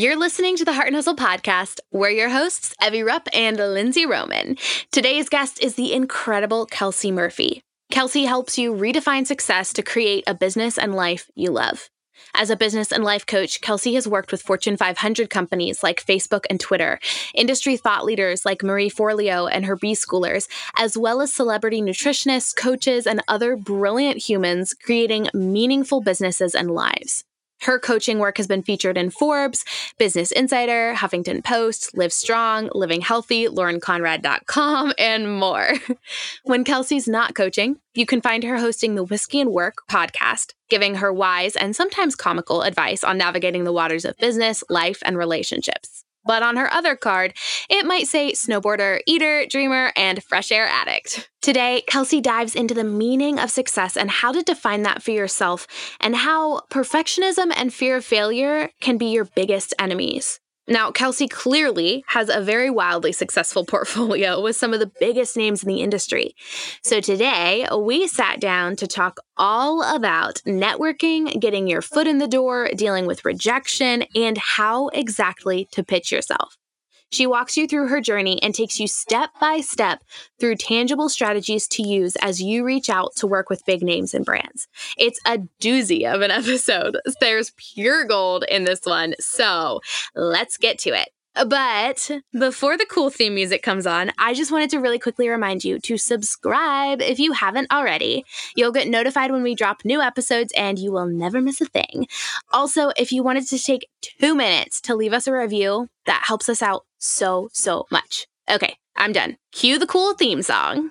You're listening to the Heart and Hustle podcast. We're your hosts, Evie Rupp and Lindsey Roman. Today's guest is the incredible Kelsey Murphy. Kelsey helps you redefine success to create a business and life you love. As a business and life coach, Kelsey has worked with Fortune 500 companies like Facebook and Twitter, industry thought leaders like Marie Forleo and her B schoolers, as well as celebrity nutritionists, coaches, and other brilliant humans creating meaningful businesses and lives. Her coaching work has been featured in Forbes, Business Insider, Huffington Post, Live Strong, Living Healthy, LaurenConrad.com, and more. when Kelsey's not coaching, you can find her hosting the Whiskey and Work podcast, giving her wise and sometimes comical advice on navigating the waters of business, life, and relationships. But on her other card, it might say snowboarder, eater, dreamer, and fresh air addict. Today, Kelsey dives into the meaning of success and how to define that for yourself, and how perfectionism and fear of failure can be your biggest enemies. Now, Kelsey clearly has a very wildly successful portfolio with some of the biggest names in the industry. So today, we sat down to talk all about networking, getting your foot in the door, dealing with rejection, and how exactly to pitch yourself. She walks you through her journey and takes you step by step through tangible strategies to use as you reach out to work with big names and brands. It's a doozy of an episode. There's pure gold in this one. So let's get to it. But before the cool theme music comes on, I just wanted to really quickly remind you to subscribe if you haven't already. You'll get notified when we drop new episodes and you will never miss a thing. Also, if you wanted to take two minutes to leave us a review, that helps us out so, so much. Okay, I'm done. Cue the cool theme song.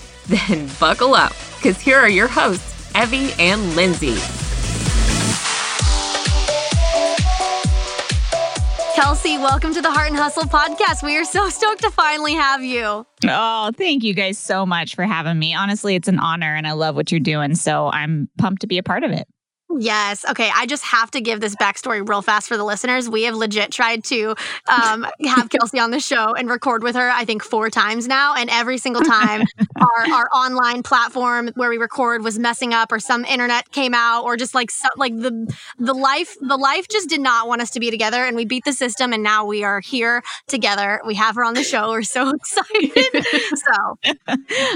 Then buckle up, because here are your hosts, Evie and Lindsey. Kelsey, welcome to the Heart and Hustle podcast. We are so stoked to finally have you. Oh, thank you guys so much for having me. Honestly, it's an honor and I love what you're doing. So I'm pumped to be a part of it. Yes. Okay. I just have to give this backstory real fast for the listeners. We have legit tried to um, have Kelsey on the show and record with her, I think, four times now. And every single time our, our online platform where we record was messing up or some internet came out or just like, so, like the, the life, the life just did not want us to be together. And we beat the system and now we are here together. We have her on the show. We're so excited. so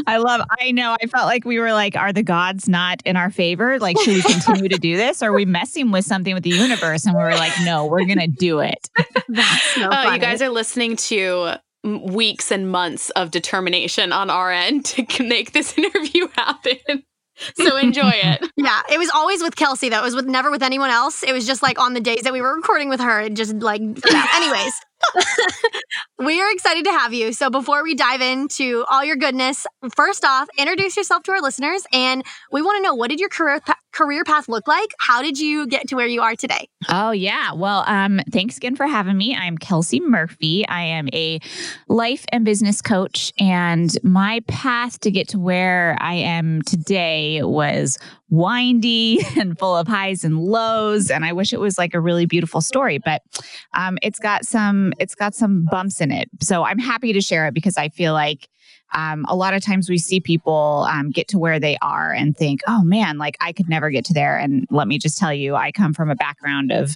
I love, I know. I felt like we were like, are the gods not in our favor? Like, should we continue to do this? Or are we messing with something with the universe? And we are like, no, we're going to do it. That's so oh, you guys are listening to weeks and months of determination on our end to make this interview happen. So enjoy it. yeah, it was always with Kelsey though. It was with never with anyone else. It was just like on the days that we were recording with her, it just like yeah. anyways. we are excited to have you. So, before we dive into all your goodness, first off, introduce yourself to our listeners. And we want to know what did your career, career path look like? How did you get to where you are today? Oh, yeah. Well, um, thanks again for having me. I'm Kelsey Murphy. I am a life and business coach. And my path to get to where I am today was windy and full of highs and lows and i wish it was like a really beautiful story but um, it's got some it's got some bumps in it so i'm happy to share it because i feel like um, a lot of times we see people um, get to where they are and think, oh man, like I could never get to there. And let me just tell you, I come from a background of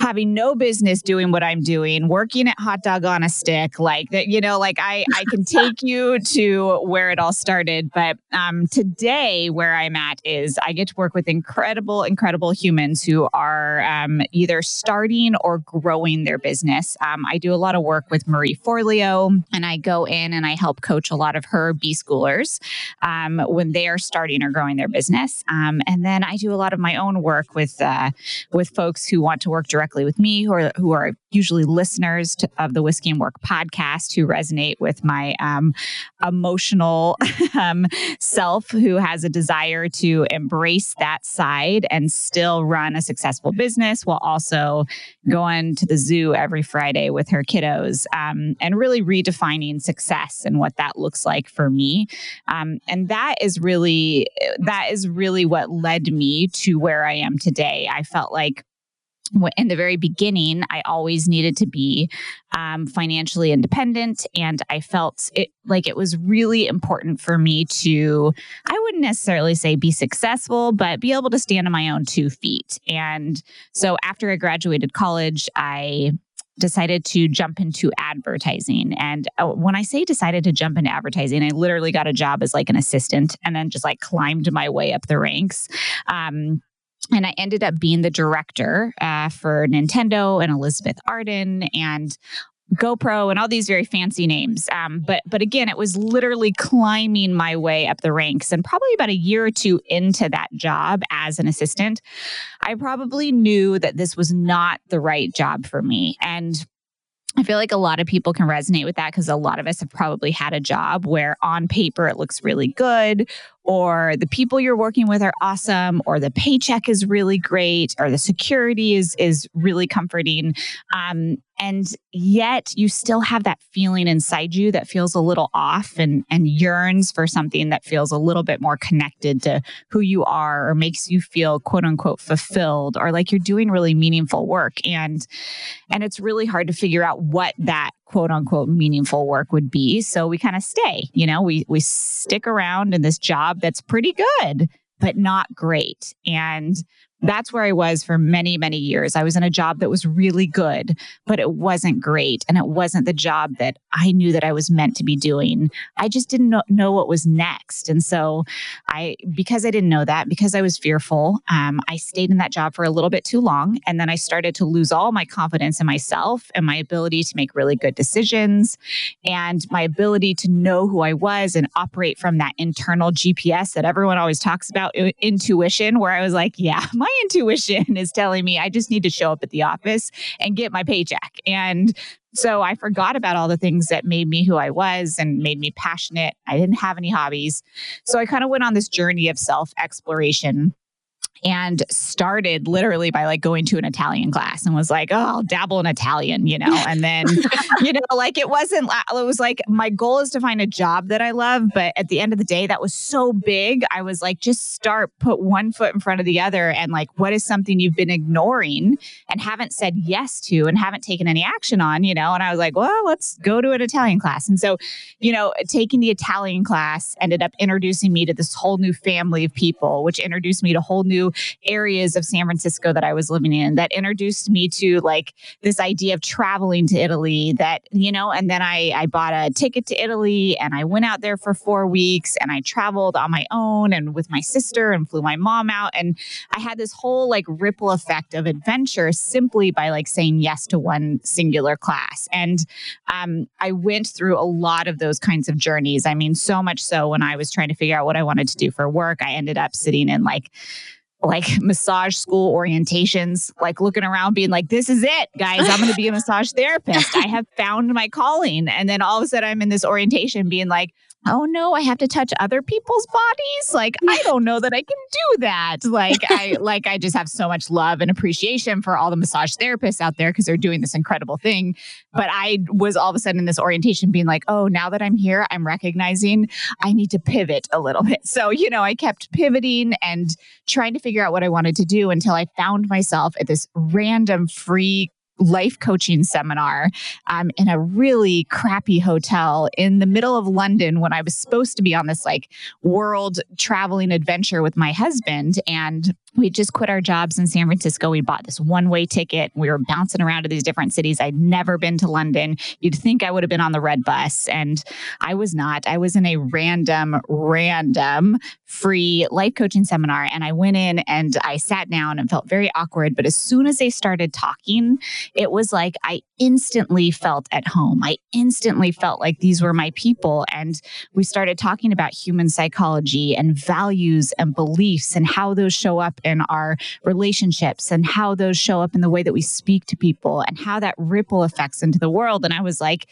having no business doing what I'm doing, working at Hot Dog on a Stick, like that, you know, like I, I can take you to where it all started. But um, today, where I'm at is I get to work with incredible, incredible humans who are um, either starting or growing their business. Um, I do a lot of work with Marie Forleo, and I go in and I help coach a lot of her B schoolers um, when they are starting or growing their business. Um, and then I do a lot of my own work with uh, with folks who want to work directly directly with me, who are who are usually listeners to, of the Whiskey and Work podcast, who resonate with my um, emotional um, self, who has a desire to embrace that side and still run a successful business while also going to the zoo every Friday with her kiddos, um, and really redefining success and what that looks like for me. Um, and that is really that is really what led me to where I am today. I felt like in the very beginning, I always needed to be um, financially independent. And I felt it like it was really important for me to, I wouldn't necessarily say be successful, but be able to stand on my own two feet. And so after I graduated college, I decided to jump into advertising. And uh, when I say decided to jump into advertising, I literally got a job as like an assistant and then just like climbed my way up the ranks. Um, and I ended up being the director uh, for Nintendo and Elizabeth Arden and GoPro and all these very fancy names. Um, but but again, it was literally climbing my way up the ranks. And probably about a year or two into that job as an assistant, I probably knew that this was not the right job for me. And I feel like a lot of people can resonate with that because a lot of us have probably had a job where on paper it looks really good, or the people you're working with are awesome, or the paycheck is really great, or the security is is really comforting. Um, and yet you still have that feeling inside you that feels a little off and and yearns for something that feels a little bit more connected to who you are or makes you feel quote unquote fulfilled or like you're doing really meaningful work and and it's really hard to figure out what that quote unquote meaningful work would be. So we kind of stay you know? We we stick around in this job that's pretty good but not great. And that's where I was for many, many years. I was in a job that was really good, but it wasn't great. And it wasn't the job that I knew that I was meant to be doing. I just didn't know, know what was next. And so I, because I didn't know that, because I was fearful, um, I stayed in that job for a little bit too long. And then I started to lose all my confidence in myself and my ability to make really good decisions and my ability to know who I was and operate from that internal GPS that everyone always talks about, intuition, where I was like, yeah, my my intuition is telling me I just need to show up at the office and get my paycheck. And so I forgot about all the things that made me who I was and made me passionate. I didn't have any hobbies. So I kind of went on this journey of self exploration and started literally by like going to an Italian class and was like, oh, I'll dabble in Italian, you know, and then, you know, like it wasn't, it was like, my goal is to find a job that I love. But at the end of the day, that was so big. I was like, just start, put one foot in front of the other. And like, what is something you've been ignoring and haven't said yes to and haven't taken any action on, you know? And I was like, well, let's go to an Italian class. And so, you know, taking the Italian class ended up introducing me to this whole new family of people, which introduced me to whole new areas of San Francisco that I was living in that introduced me to like this idea of traveling to Italy that, you know, and then I, I bought a ticket to Italy and I went out there for four weeks and I traveled on my own and with my sister and flew my mom out. And I had this whole like ripple effect of adventure simply by like saying yes to one singular class. And um, I went through a lot of those kinds of journeys. I mean, so much so when I was trying to figure out what I wanted to do for work, I ended up sitting in like like massage school orientations, like looking around, being like, this is it, guys. I'm going to be a massage therapist. I have found my calling. And then all of a sudden, I'm in this orientation being like, oh no, I have to touch other people's bodies. Like, I don't know that I can do that. Like, I like I just have so much love and appreciation for all the massage therapists out there because they're doing this incredible thing. Oh. But I was all of a sudden in this orientation being like, oh, now that I'm here, I'm recognizing I need to pivot a little bit. So, you know, I kept pivoting and trying to figure out what I wanted to do until I found myself at this random free life coaching seminar um, in a really crappy hotel in the middle of London when I was supposed to be on this like world traveling adventure with my husband. And we just quit our jobs in San Francisco. We bought this one way ticket. We were bouncing around to these different cities. I'd never been to London. You'd think I would have been on the red bus, and I was not. I was in a random, random free life coaching seminar. And I went in and I sat down and felt very awkward. But as soon as they started talking, it was like I instantly felt at home. I instantly felt like these were my people. And we started talking about human psychology and values and beliefs and how those show up in our relationships and how those show up in the way that we speak to people and how that ripple effects into the world. And I was like,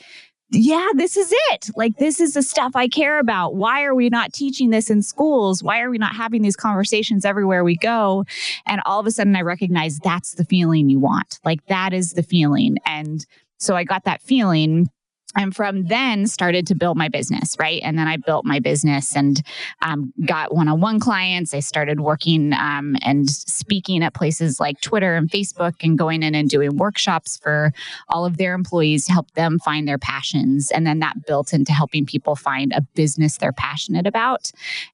yeah, this is it. Like, this is the stuff I care about. Why are we not teaching this in schools? Why are we not having these conversations everywhere we go? And all of a sudden, I recognize that's the feeling you want. Like, that is the feeling. And so I got that feeling and from then started to build my business right? And then i built my business and um, got one-on-one clients. I started working um, and speaking at places like twitter and facebook and going in and doing workshops for all of their employees to help them find their passions. And then that built into helping people find a business they're passionate about.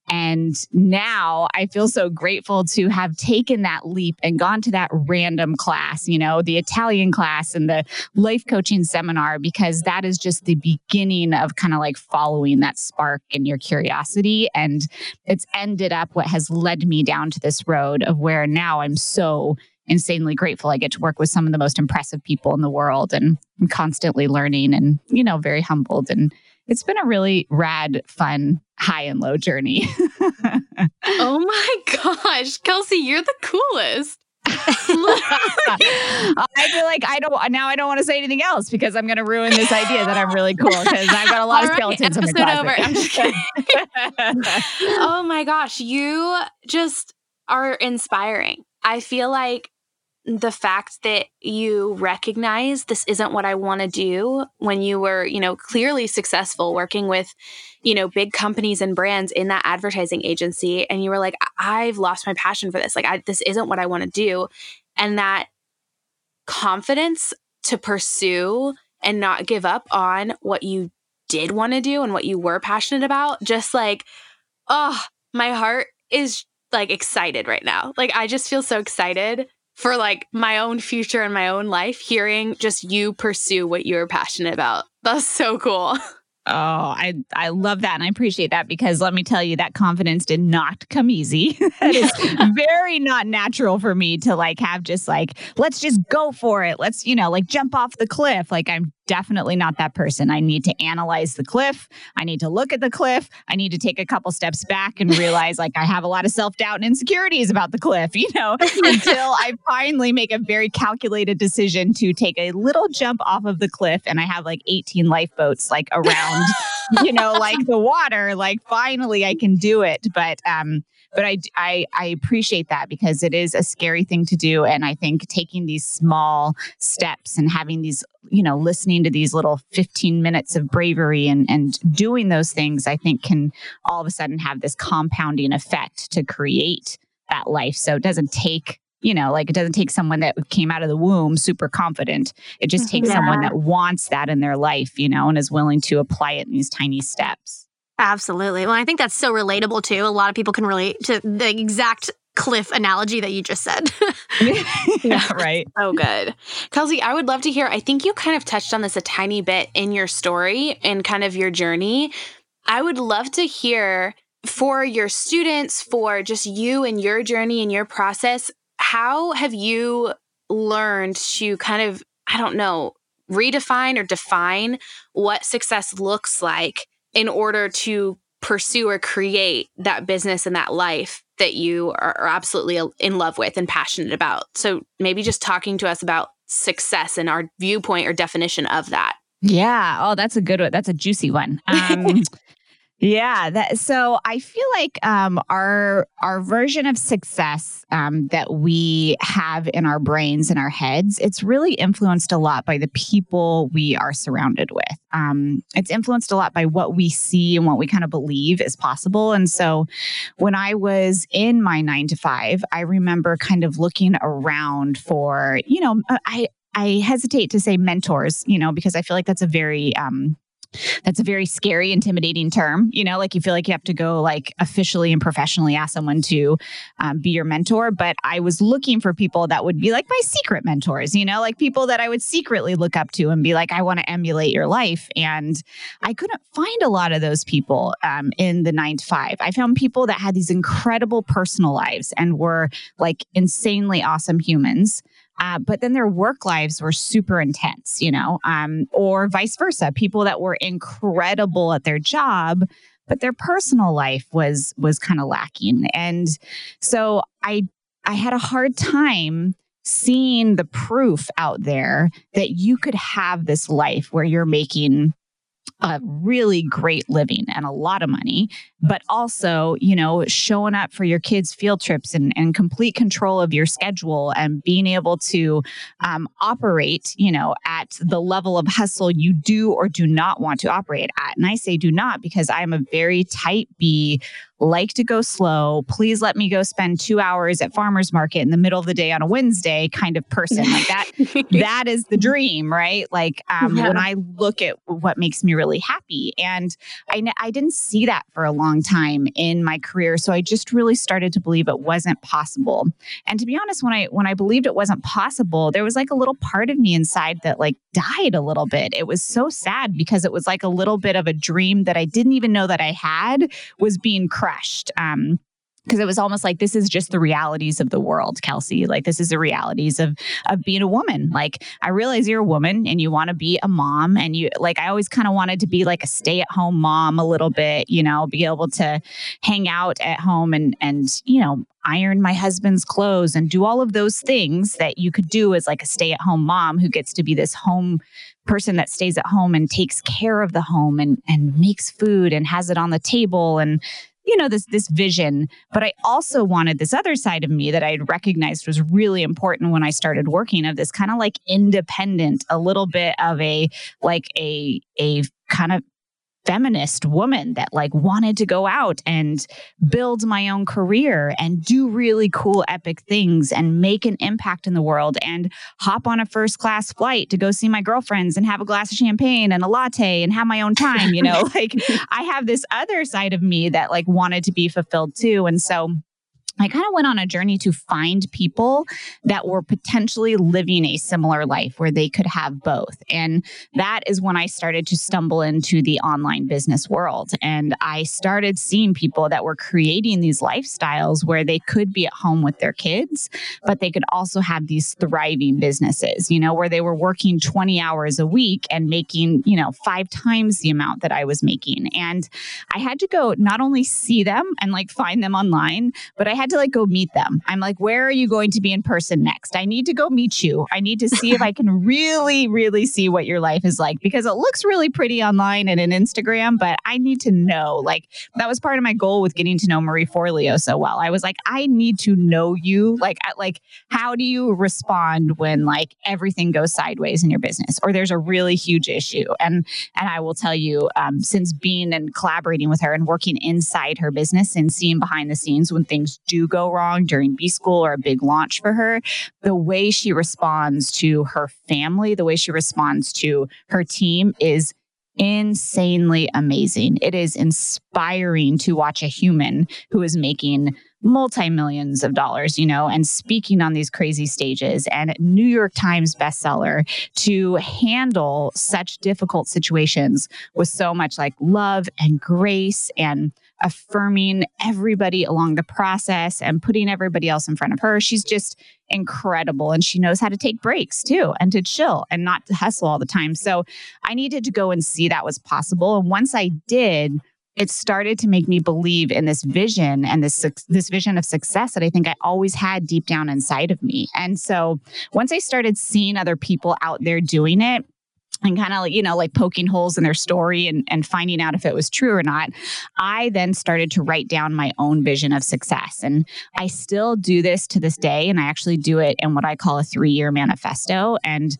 And now i feel so grateful to have taken that leap and gone to that random class you know the italian class and the life coaching seminar because that is just just the beginning of kind of like following that spark in your curiosity. And it's ended up what has led me down to this road of where now I'm so insanely grateful I get to work with some of the most impressive people in the world and I'm constantly learning and, you know, very humbled. And it's been a really rad, fun, high and low journey. oh my gosh, Kelsey, you're the coolest. I feel like I don't now. I don't want to say anything else because I'm going to ruin this idea that I'm really cool because I've got a lot All of skeletons right, in the closet. Over. I'm just kidding. oh my gosh, you just are inspiring. I feel like the fact that you recognize this isn't what I want to do when you were, you know, clearly successful working with, you know, big companies and brands in that advertising agency and you were like I've lost my passion for this. Like I, this isn't what I want to do and that confidence to pursue and not give up on what you did want to do and what you were passionate about just like oh, my heart is like excited right now. Like I just feel so excited for like my own future and my own life, hearing just you pursue what you're passionate about. That's so cool. Oh, I I love that and I appreciate that because let me tell you that confidence did not come easy. it is very not natural for me to like have just like let's just go for it. Let's, you know, like jump off the cliff. Like I'm definitely not that person. I need to analyze the cliff. I need to look at the cliff. I need to take a couple steps back and realize like I have a lot of self-doubt and insecurities about the cliff, you know, until I finally make a very calculated decision to take a little jump off of the cliff and I have like 18 lifeboats like around, you know, like the water, like finally I can do it. But um but I, I I appreciate that because it is a scary thing to do and I think taking these small steps and having these you know, listening to these little 15 minutes of bravery and, and doing those things, I think can all of a sudden have this compounding effect to create that life. So it doesn't take you know, like it doesn't take someone that came out of the womb super confident. It just mm-hmm. takes yeah. someone that wants that in their life, you know, and is willing to apply it in these tiny steps. Absolutely. Well, I think that's so relatable too. A lot of people can relate to the exact cliff analogy that you just said. yeah, right. So good. Kelsey, I would love to hear. I think you kind of touched on this a tiny bit in your story and kind of your journey. I would love to hear for your students, for just you and your journey and your process, how have you learned to kind of, I don't know, redefine or define what success looks like in order to pursue or create that business and that life that you are, are absolutely in love with and passionate about. So maybe just talking to us about success and our viewpoint or definition of that. Yeah. Oh, that's a good one. That's a juicy one. Um, yeah. That, so I feel like um, our our version of success um, that we have in our brains and our heads, it's really influenced a lot by the people we are surrounded with. Um, it's influenced a lot by what we see and what we kind of believe is possible. And so when I was in my nine to five, I remember kind of looking around for, you know, I I hesitate to say mentors, you know, because I feel like that's a very um, that's a very scary, intimidating term. You know, like you feel like you have to go like officially and professionally ask someone to um, be your mentor. But I was looking for people that would be like my secret mentors, you know, like people that I would secretly look up to and be like, I want to emulate your life. And I couldn't find a lot of those people um, in the nine to five. I found people that had these incredible personal lives and were like insanely awesome humans Uh, but then their work lives were super intense, you know, um, or vice versa. People that were incredible at their job, but their personal life was was kind of lacking. And so I I had a hard time seeing the proof out there that you could have this life where you're making a really great living and a lot of money, but also, you know, showing up for your kids' field trips and, and complete control of your schedule and being able to um, operate, you know, at the level of hustle you do or do not want to operate at. And I say do not because I'm a very type B like to go slow. Please let me go spend two hours at farmers market in the middle of the day on a Wednesday kind of person. Like that, that is the dream, right? Like um, yeah. when I look at what makes me really happy. And I, I didn't see that for a long time in my career. So I just really started to believe it wasn't possible. And to be honest, when I when I believed it wasn't possible, there was like a little part of me inside that like died a little bit. It was so sad because it was like a little bit of a dream that I didn't even know that I had was being crushed. Um, because it was almost like this is just the realities of the world kelsey. Like this is the realities of of being a woman. Like i realize you're a woman and you want to be a mom and you like i always kind of wanted to be like a stay at home mom a little bit you know be able to hang out at home and and you know iron my husband's clothes and do all of those things that you could do as like a stay at home mom who gets to be this home person that stays at home and takes care of the home and and makes food and has it on the table and you know this this vision but i also wanted this other side of me that i had recognized was really important when i started working of this kind of like independent a little bit of a like a a kind of feminist woman that like wanted to go out and build my own career and do really cool epic things and make an impact in the world and hop on a first class flight to go see my girlfriends and have a glass of champagne and a latte and have my own time you know? Like i have this other side of me that like wanted to be fulfilled too. And so I kind of went on a journey to find people that were potentially living a similar life where they could have both. And that is when I started to stumble into the online business world. And I started seeing people that were creating these lifestyles where they could be at home with their kids, but they could also have these thriving businesses, you know, where they were working 20 hours a week and making, you know, five times the amount that I was making. And I had to go not only see them and like find them online, but I had to like go meet them. I'm like, where are you going to be in person next? I need to go meet you. I need to see if I can really, really see what your life is like because it looks really pretty online and in Instagram, but I need to know. Like, that was part of my goal with getting to know Marie Forleo so well. I was like, I need to know you. Like, like, how do you respond when like everything goes sideways in your business or there's a really huge issue? And and I will tell you, um, since being and collaborating with her and working inside her business and seeing behind the scenes when things do go wrong during B school or a big launch for her, the way she responds to her family, the way she responds to her team is insanely amazing. It is inspiring to watch a human who is making multi millions of dollars, you know, and speaking on these crazy stages and New York Times bestseller to handle such difficult situations with so much like love and grace and affirming everybody along the process and putting everybody else in front of her. She's just incredible. And she knows how to take breaks too and to chill and not to hustle all the time. So I needed to go and see that was possible. And once I did, it started to make me believe in this vision and this this vision of success that I think I always had deep down inside of me. And so once I started seeing other people out there doing it, and kind of you know like poking holes in their story and, and finding out if it was true or not i then started to write down my own vision of success. And i still do this to this day and i actually do it in what i call a three year manifesto. And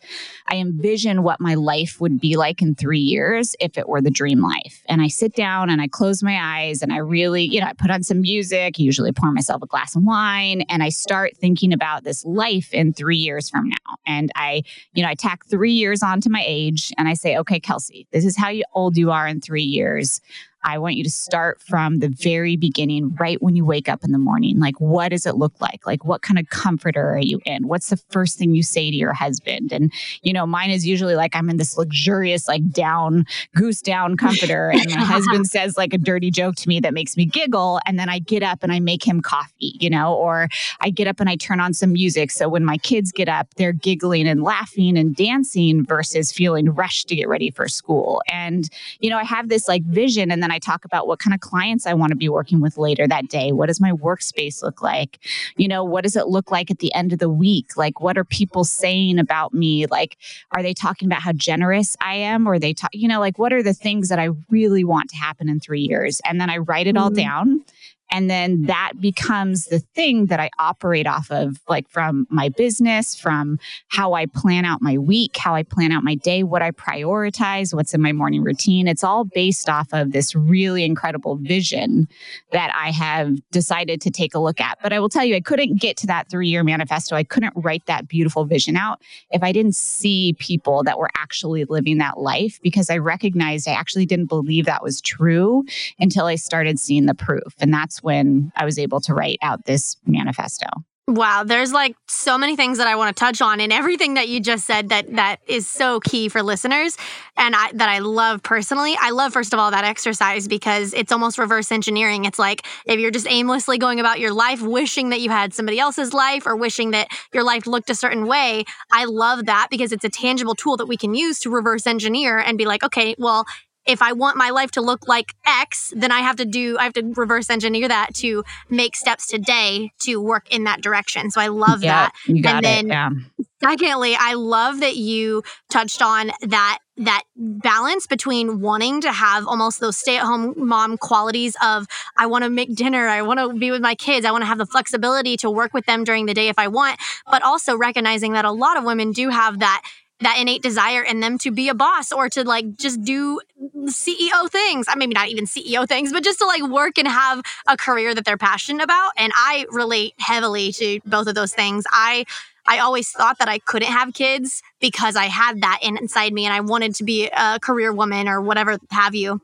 i envision what my life would be like in three years if it were the dream life. And i sit down and i close my eyes and i really you know i put on some music. Usually pour myself a glass of wine and i start thinking about this life in three years from now. And i you know i tack three years onto my age age and I say, okay, Kelsey, this is how old you are in three years. I want you to start from the very beginning, right when you wake up in the morning. Like, what does it look like? Like, what kind of comforter are you in? What's the first thing you say to your husband? And, you know, mine is usually like I'm in this luxurious, like down, goose down comforter. And my husband says like a dirty joke to me that makes me giggle. And then I get up and I make him coffee, you know, or I get up and I turn on some music. So when my kids get up, they're giggling and laughing and dancing versus feeling rushed to get ready for school. And, you know, I have this like vision and then I talk about what kind of clients I want to be working with later that day. What does my workspace look like? You know, what does it look like at the end of the week? Like, what are people saying about me? Like, are they talking about how generous I am? Or they talk, you know, like, what are the things that I really want to happen in three years? And then I write it all mm-hmm. down and then that becomes the thing that I operate off of, like from my business, from how I plan out my week, how I plan out my day, what I prioritize, what's in my morning routine. It's all based off of this really incredible vision that I have decided to take a look at. But I will tell you, I couldn't get to that three year manifesto. I couldn't write that beautiful vision out if I didn't see people that were actually living that life because I recognized I actually didn't believe that was true until I started seeing the proof. And that's when I was able to write out this manifesto. Wow, there's like so many things that I want to touch on and everything that you just said that that is so key for listeners and I that I love personally. I love first of all that exercise because it's almost reverse engineering. It's like if you're just aimlessly going about your life wishing that you had somebody else's life or wishing that your life looked a certain way, I love that because it's a tangible tool that we can use to reverse engineer and be like, okay, well, if I want my life to look like X, then I have to do, I have to reverse engineer that to make steps today to work in that direction. So I love yeah, that. You got and then, it. Yeah. secondly, I love that you touched on that that balance between wanting to have almost those stay-at-home mom qualities of I want to make dinner, I want to be with my kids, I want to have the flexibility to work with them during the day if I want, but also recognizing that a lot of women do have that that innate desire in them to be a boss or to like just do CEO things. I maybe not even CEO things, but just to like work and have a career that they're passionate about. And I relate heavily to both of those things. I I always thought that I couldn't have kids because I had that inside me and I wanted to be a career woman or whatever have you.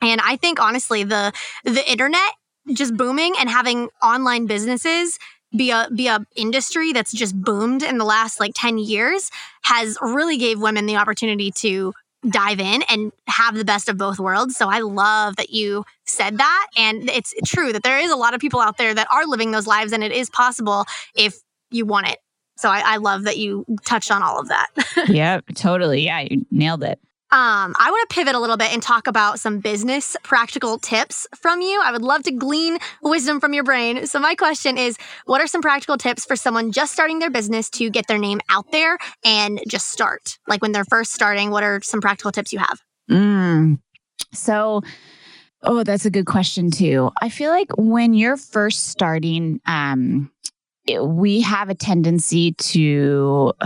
And I think honestly the the internet just booming and having online businesses be a be a industry that's just boomed in the last like 10 years has really gave women the opportunity to dive in and have the best of both worlds. So I love that you said that and it's true that there is a lot of people out there that are living those lives and it is possible if you want it. So I, I love that you touched on all of that. yep, totally. Yeah, you nailed it. Um, I want to pivot a little bit and talk about some business practical tips from you. I would love to glean wisdom from your brain. So, my question is what are some practical tips for someone just starting their business to get their name out there and just start? Like when they're first starting, what are some practical tips you have? Mm. So, oh, that's a good question, too. I feel like when you're first starting, um, we have a tendency to.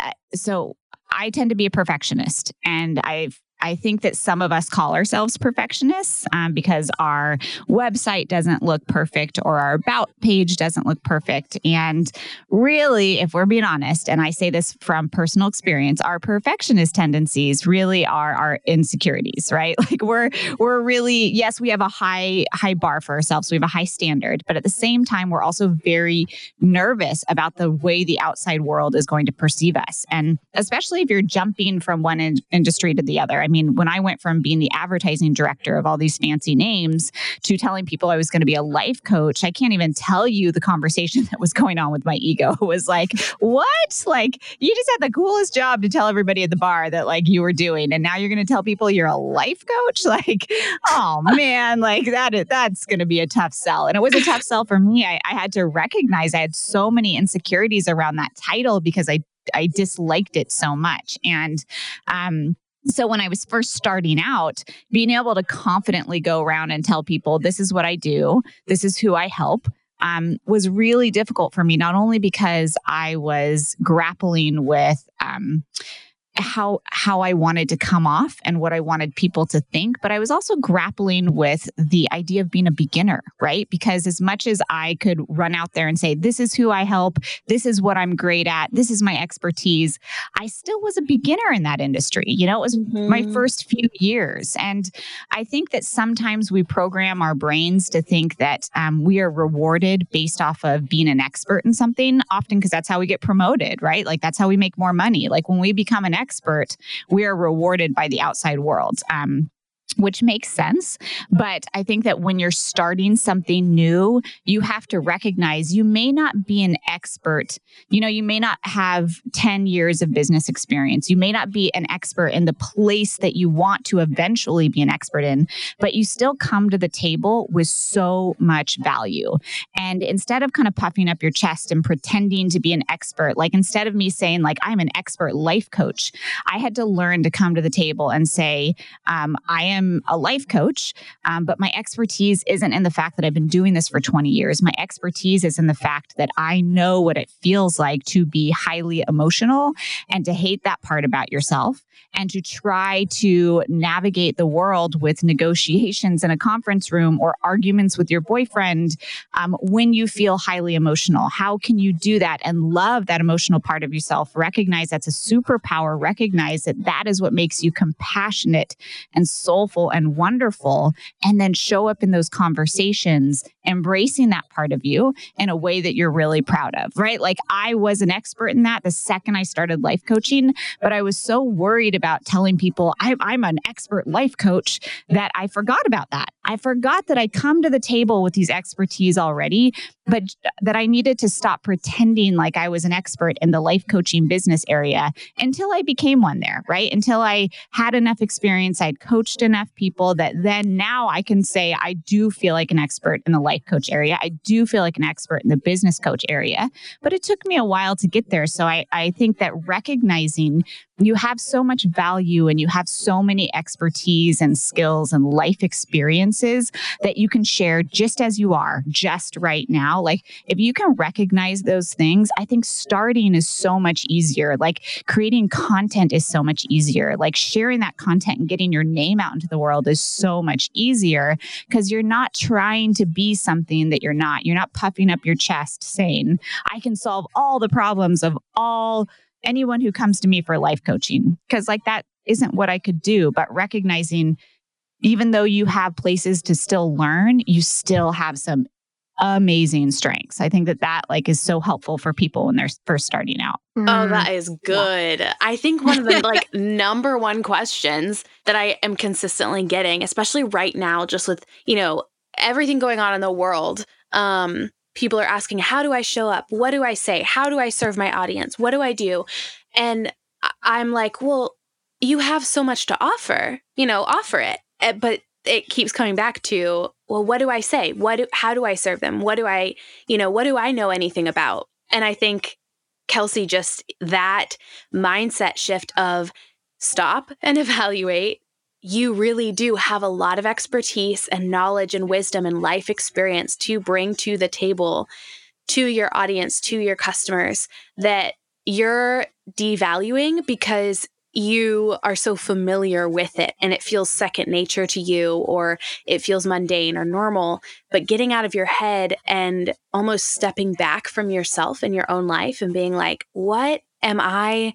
Uh, so I tend to be a perfectionist and I've I think that some of us call ourselves perfectionists um, because our website doesn't look perfect or our about page doesn't look perfect. And really, if we're being honest, and I say this from personal experience, our perfectionist tendencies really are our insecurities, right? Like we're we're really yes, we have a high high bar for ourselves. We have a high standard, but at the same time, we're also very nervous about the way the outside world is going to perceive us, and especially if you're jumping from one in- industry to the other. I mean, when I went from being the advertising director of all these fancy names to telling people I was going to be a life coach, I can't even tell you the conversation that was going on with my ego. It was like, what? Like, you just had the coolest job to tell everybody at the bar that like you were doing. And now you're going to tell people you're a life coach? Like, oh man, like that, is, that's going to be a tough sell. And it was a tough sell for me. I, I had to recognize I had so many insecurities around that title because I I disliked it so much. And um, so when I was first starting out, being able to confidently go around and tell people, this is what I do, this is who I help, um, was really difficult for me, not only because I was grappling with, um, how how I wanted to come off and what I wanted people to think, but I was also grappling with the idea of being a beginner, right? Because as much as I could run out there and say this is who I help, this is what I'm great at, this is my expertise, I still was a beginner in that industry. You know, it was mm-hmm. my first few years, and I think that sometimes we program our brains to think that um, we are rewarded based off of being an expert in something, often because that's how we get promoted, right? Like that's how we make more money. Like when we become an expert, we are rewarded by the outside world. Um, which makes sense. But I think that when you're starting something new, you have to recognize you may not be an expert. You know, you may not have 10 years of business experience. You may not be an expert in the place that you want to eventually be an expert in, but you still come to the table with so much value. And instead of kind of puffing up your chest and pretending to be an expert, like instead of me saying, like, I'm an expert life coach, I had to learn to come to the table and say, um, I am am a life coach, um, but my expertise isn't in the fact that I've been doing this for 20 years. My expertise is in the fact that I know what it feels like to be highly emotional and to hate that part about yourself and to try to navigate the world with negotiations in a conference room or arguments with your boyfriend um, when you feel highly emotional. How can you do that and love that emotional part of yourself? Recognize that's a superpower. Recognize that that is what makes you compassionate and soulful and wonderful. And then show up in those conversations, embracing that part of you in a way that you're really proud of, right? Like I was an expert in that the second I started life coaching, but I was so worried about telling people I, I'm an expert life coach that I forgot about that. I forgot that I come to the table with these expertise already, but that I needed to stop pretending like I was an expert in the life coaching business area until I became one there, right? Until I had enough experience, I'd coached enough people that then now I can say I do feel like an expert in the life coach area. I do feel like an expert in the business coach area, but it took me a while to get there. So I, I think that recognizing you have so much value and you have so many expertise and skills and life experiences that you can share just as you are, just right now. Like, if you can recognize those things, I think starting is so much easier. Like, creating content is so much easier. Like, sharing that content and getting your name out into the world is so much easier because you're not trying to be something that you're not. You're not puffing up your chest saying, I can solve all the problems of all anyone who comes to me for life coaching because like that isn't what I could do but recognizing even though you have places to still learn you still have some amazing strengths. I think that that like is so helpful for people when they're first starting out. Oh, mm. that is good. Yeah. I think one of the like number one questions that I am consistently getting, especially right now just with, you know, everything going on in the world, um people are asking, how do I show up? What do I say? How do I serve my audience? What do I do? And I'm like, well, you have so much to offer, you know, offer it. Eh, but it keeps coming back to, well, what do I say? What do, how do I serve them? What do I, you know, what do I know anything about? And I think Kelsey just that mindset shift of stop and evaluate you really do have a lot of expertise and knowledge and wisdom and life experience to bring to the table to your audience, to your customers that you're devaluing because you are so familiar with it and it feels second nature to you or it feels mundane or normal. But getting out of your head and almost stepping back from yourself and your own life and being like, what am I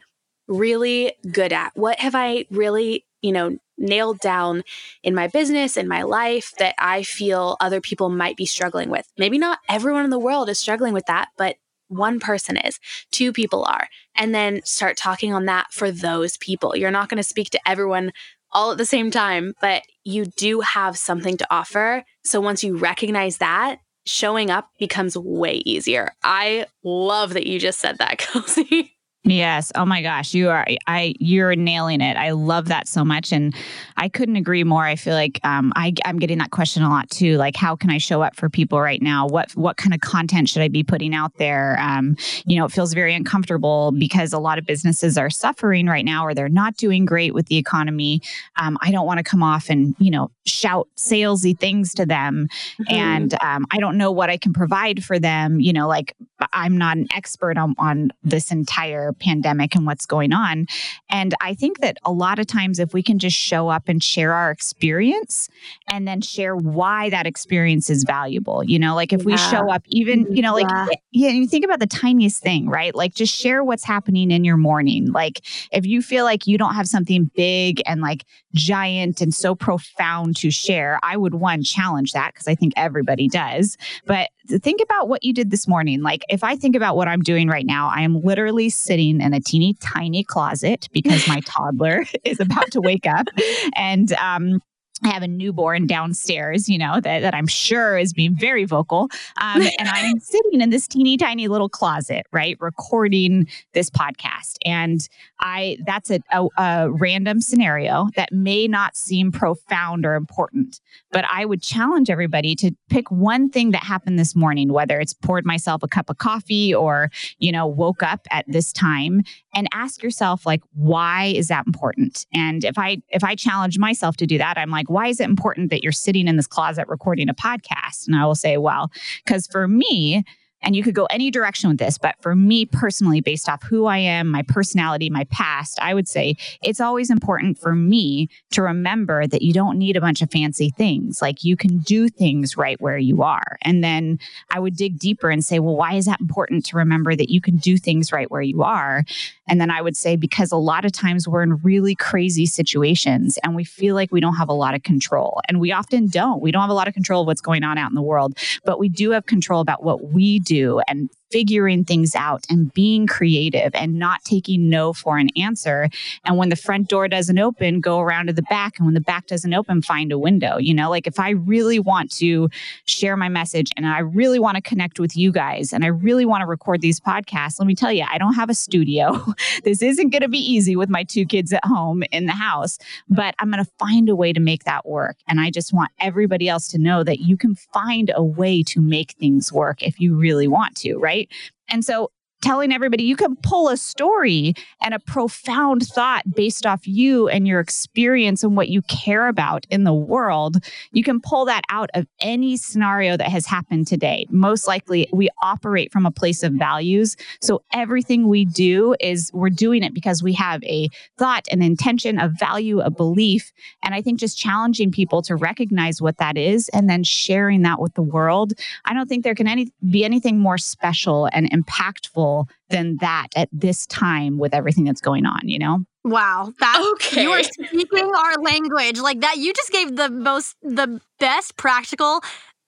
really good at? What have I really, you know, nailed down in my business in my life that I feel other people might be struggling with. Maybe not everyone in the world is struggling with that, but one person is, two people are, and then start talking on that for those people. You're not going to speak to everyone all at the same time, but you do have something to offer. So once you recognize that, showing up becomes way easier. I love that you just said that, Kelsey. Yes. Oh my gosh, you are I you're nailing it. I love that so much, and I couldn't agree more. I feel like um, I I'm getting that question a lot too. Like, how can I show up for people right now? What what kind of content should I be putting out there? Um, you know, it feels very uncomfortable because a lot of businesses are suffering right now, or they're not doing great with the economy. Um, I don't want to come off and you know shout salesy things to them, mm-hmm. and um, I don't know what I can provide for them. You know, like I'm not an expert on, on this entire pandemic and what's going on. And I think that a lot of times, if we can just show up and share our experience and then share why that experience is valuable, you know, like if yeah. we show up, even, you know, like, yeah. yeah, you think about the tiniest thing, right? Like just share what's happening in your morning. Like if you feel like you don't have something big and like giant and so profound to share, I would one challenge that because I think everybody does. But think about what you did this morning. Like, if I think about what I'm doing right now, I am literally sitting in a teeny tiny closet because my toddler is about to wake up. And um, I have a newborn downstairs, you know, that, that I'm sure is being very vocal. Um, and I'm sitting in this teeny tiny little closet, right, recording this podcast. And I that's a, a, a random scenario that may not seem profound or important, but I would challenge everybody to pick one thing that happened this morning, whether it's poured myself a cup of coffee or, you know, woke up at this time and ask yourself like, why is that important? And if I if I challenge myself to do that, I'm like, why is it important that you're sitting in this closet recording a podcast? And I will say, well, because for me, and you could go any direction with this, but for me personally, based off who I am, my personality, my past, I would say it's always important for me to remember that you don't need a bunch of fancy things. Like you can do things right where you are. And then I would dig deeper and say, well, why is that important to remember that you can do things right where you are? And then I would say, because a lot of times we're in really crazy situations and we feel like we don't have a lot of control. And we often don't. We don't have a lot of control of what's going on out in the world, but we do have control about what we do do and figuring things out and being creative and not taking no for an answer. And when the front door doesn't open, go around to the back. And when the back doesn't open, find a window. You know, like if I really want to share my message and I really want to connect with you guys and I really want to record these podcasts, let me tell you, I don't have a studio. this isn't going to be easy with my two kids at home in the house, but I'm going to find a way to make that work. And I just want everybody else to know that you can find a way to make things work if you really want to, right? Right? And so telling everybody you can pull a story and a profound thought based off you and your experience and what you care about in the world. You can pull that out of any scenario that has happened today. Most likely, we operate from a place of values. So everything we do is we're doing it because we have a thought, an intention, a value, a belief. And I think just challenging people to recognize what that is and then sharing that with the world. I don't think there can any, be anything more special and impactful than that at this time with everything that's going on, you know? Wow. That okay. you are speaking our language. Like that you just gave the most the best practical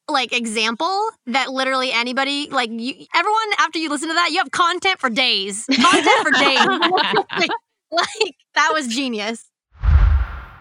like example that literally anybody like you everyone after you listen to that you have content for days content for days like that was genius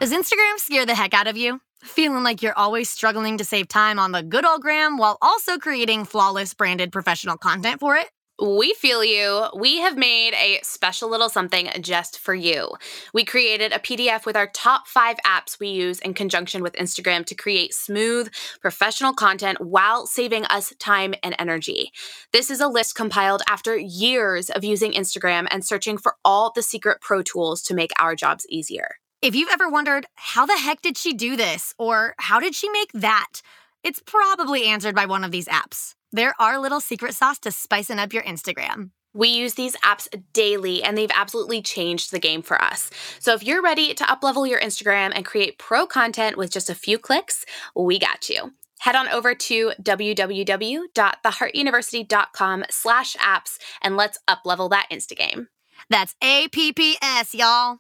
does instagram scare the heck out of you feeling like you're always struggling to save time on the good old gram while also creating flawless branded professional content for it we feel you. We have made a special little something just for you. We created a PDF with our top five apps we use in conjunction with Instagram to create smooth, professional content while saving us time and energy. This is a list compiled after years of using Instagram and searching for all the secret pro tools to make our jobs easier. If you've ever wondered, how the heck did she do this? Or how did she make that? It's probably answered by one of these apps. They're our little secret sauce to spicing up your Instagram. We use these apps daily and they've absolutely changed the game for us. So if you're ready to uplevel your Instagram and create pro content with just a few clicks, we got you. Head on over to www.theheartuniversity.com slash apps and let's uplevel that Instagame. That's A-P-P-S, y'all.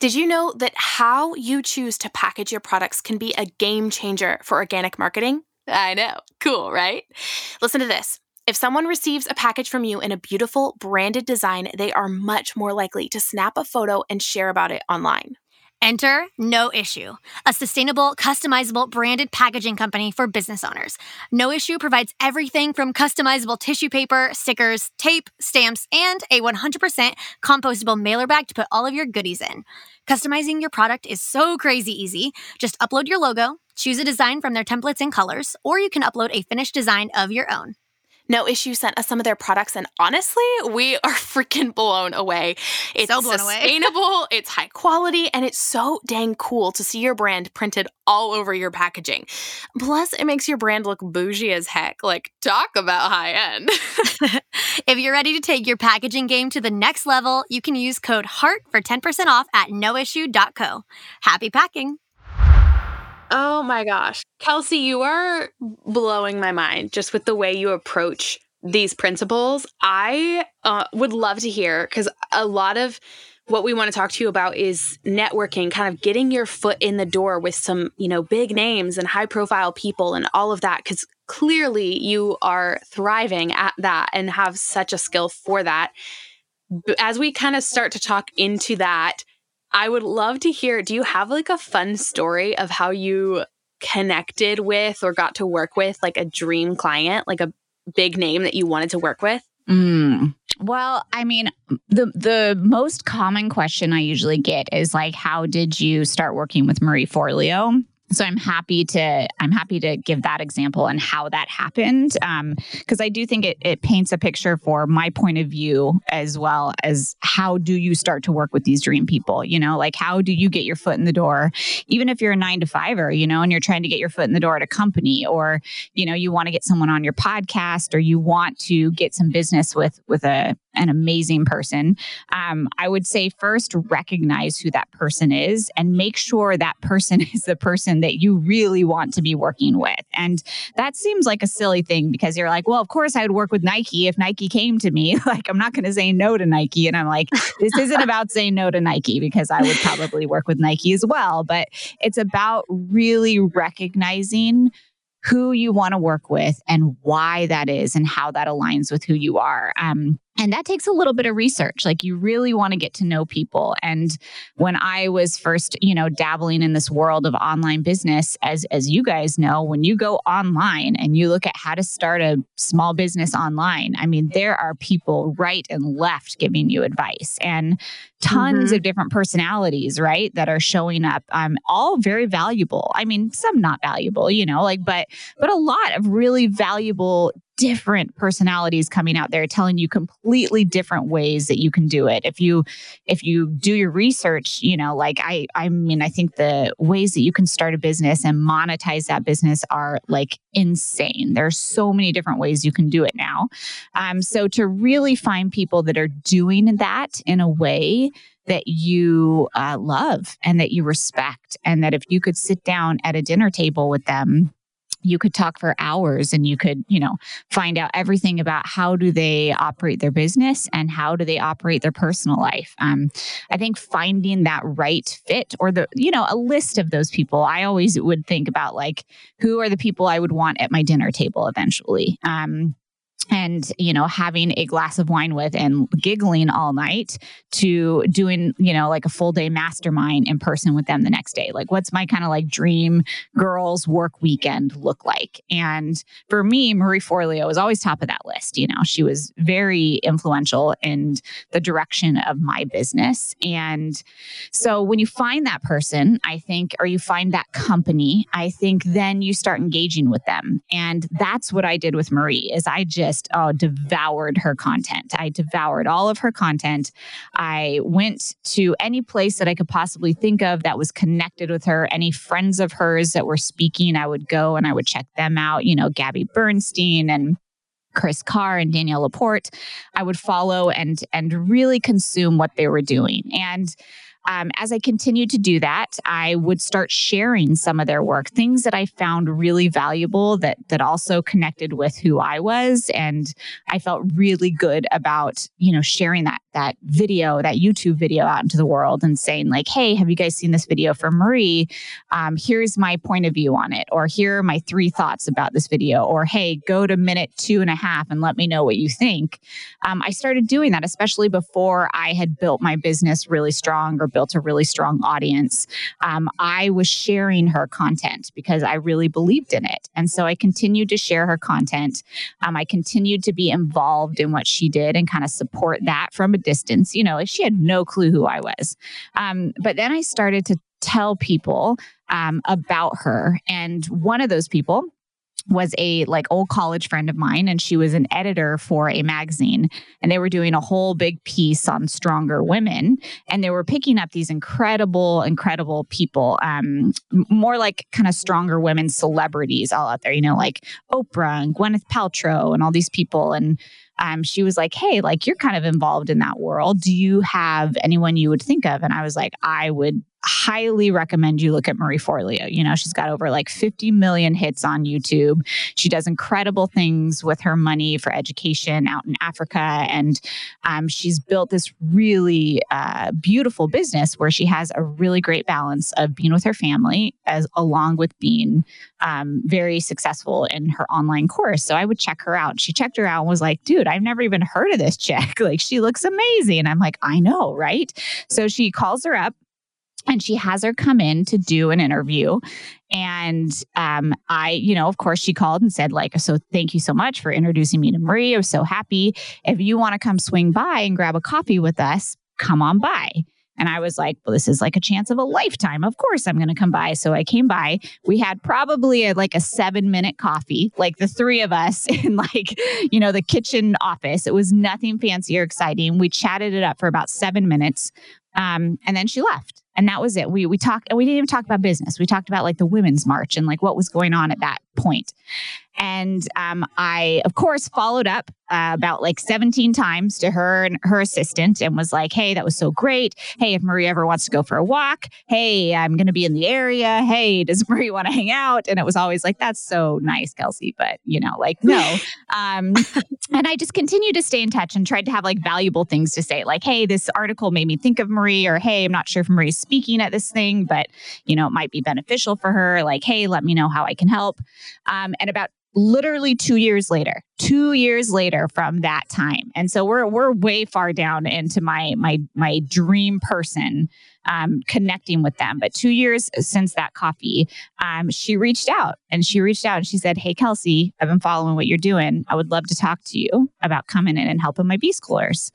Did you know that how you choose to package your products can be a game changer for organic marketing? I know. Cool, right? Listen to this. If someone receives a package from you in a beautiful branded design, they are much more likely to snap a photo and share about it online. Enter No Issue, a sustainable, customizable branded packaging company for business owners. No Issue provides everything from customizable tissue paper, stickers, tape, stamps, and a 100% compostable mailer bag to put all of your goodies in. Customizing your product is so crazy easy. Just upload your logo, choose a design from their templates and colors, or you can upload a finished design of your own. No Issue sent us some of their products, and honestly, we are freaking blown away. It's so blown sustainable, away. it's high quality, and it's so dang cool to see your brand printed all over your packaging. Plus, it makes your brand look bougie as heck. Like, talk about high end. If you're ready to take your packaging game to the next level, you can use code HEART for 10% off at noissue.co. Happy packing! Oh my gosh. Kelsey, you are blowing my mind just with the way you approach these principles. I uh, would love to hear because a lot of what we want to talk to you about is networking, kind of getting your foot in the door with some, you know, big names and high profile people and all of that. Because clearly you are thriving at that and have such a skill for that. As we kind of start to talk into that, I would love to hear do you have like a fun story of how you connected with or got to work with like a dream client, like a big name that you wanted to work with? Mm. Well, I mean, the the most common question I usually get is like, how did you start working with Marie Forleo? So i'm happy to i'm happy to give that example and how that happened because um, i do think it, it paints a picture for my point of view as well as how do you start to work with these dream people you know? Like how do you get your foot in the door? Even if you're a nine to fiver you know and you're trying to get your foot in the door at a company or you know you want to get someone on your podcast or you want to get some business with with a an amazing person um, i would say first recognize who that person is and make sure that person is the person that you really want to be working with. And that seems like a silly thing because you're like, well, of course I would work with Nike if Nike came to me. Like, I'm not going to say no to Nike. And I'm like, this isn't about saying no to Nike because I would probably work with Nike as well. But it's about really recognizing who you want to work with and why that is and how that aligns with who you are. Um, and that takes a little bit of research like you really want to get to know people and when i was first you know dabbling in this world of online business as as you guys know when you go online and you look at how to start a small business online i mean there are people right and left giving you advice and tons mm-hmm. of different personalities right that are showing up um all very valuable i mean some not valuable you know like but but a lot of really valuable different personalities coming out there telling you completely different ways that you can do it. If you if you do your research you know like i i mean i think the ways that you can start a business and monetize that business are like insane. There's so many different ways you can do it now. Um so to really find people that are doing that in a way that you uh, love and that you respect and that if you could sit down at a dinner table with them you could talk for hours and you could you know find out everything about how do they operate their business and how do they operate their personal life. Um, i think finding that right fit or the you know a list of those people i always would think about like who are the people i would want at my dinner table eventually. Um, and you know having a glass of wine with and giggling all night to doing you know like a full day mastermind in person with them the next day. Like what's my kind of like dream girls work weekend look like? And for me marie forleo was always top of that list you know? She was very influential in the direction of my business. And so when you find that person i think or you find that company i think then you start engaging with them. And that's what i did with marie is i just just oh, devoured her content. I devoured all of her content. I went to any place that I could possibly think of that was connected with her. Any friends of hers that were speaking, I would go and I would check them out. You know, Gabby Bernstein and Kris Carr and Danielle Laporte, I would follow and and really consume what they were doing. And um, as I continued to do that, I would start sharing some of their work, things that I found really valuable that that also connected with who I was, and I felt really good about you know sharing that that video, that YouTube video out into the world, and saying like, "Hey, have you guys seen this video from Marie? Um, here's my point of view on it, or here are my three thoughts about this video, or hey, go to minute two and a half and let me know what you think." Um, I started doing that, especially before I had built my business really strong or built a really strong audience. Um, I was sharing her content because I really believed in it. And so I continued to share her content. Um, I continued to be involved in what she did and kind of support that from a distance. You know, she had no clue who I was. Um, but then I started to tell people um, about her. And one of those people was a like old college friend of mine and she was an editor for a magazine and they were doing a whole big piece on stronger women and they were picking up these incredible incredible people um more like kind of stronger women celebrities all out there you know like Oprah and Gwyneth Paltrow and all these people and um, she was like, Hey, like you're kind of involved in that world. Do you have anyone you would think of? And I was like, I would highly recommend you look at Marie Forleo. You know, she's got over like 50 million hits on YouTube. She does incredible things with her money for education out in Africa. And um, she's built this really uh, beautiful business where she has a really great balance of being with her family as along with being um, very successful in her online course. So I would check her out. She checked her out and was like, dude, I've never even heard of this chick. like she looks amazing. And I'm like, I know, right? So she calls her up and she has her come in to do an interview and um, i you know of course she called and said like so thank you so much for introducing me to marie i was so happy if you want to come swing by and grab a coffee with us come on by and I was like, well, this is like a chance of a lifetime. Of course, I'm going to come by. So I came by. We had probably a, like a seven minute coffee, like the three of us in like, you know, the kitchen office. It was nothing fancy or exciting. We chatted it up for about seven minutes. Um, and then she left and that was it. We we talked and we didn't even talk about business. We talked about like the women's march and like what was going on at that point. And um, I, of course, followed up uh, about like 17 times to her and her assistant and was like, hey, that was so great. Hey, if Marie ever wants to go for a walk, hey, I'm going to be in the area. Hey, does Marie want to hang out? And it was always like, that's so nice, Kelsey. But, you know, like, no. Um, and I just continued to stay in touch and tried to have like valuable things to say, like, hey, this article made me think of Marie, or hey, I'm not sure if Marie's speaking at this thing, but, you know, it might be beneficial for her. Like, hey, let me know how I can help. Um, and about literally two years later two years later from that time and so we're we're way far down into my my my dream person um, connecting with them but two years since that coffee um, she reached out and she reached out and she said hey kelsey i've been following what you're doing i would love to talk to you about coming in and helping my b schoolers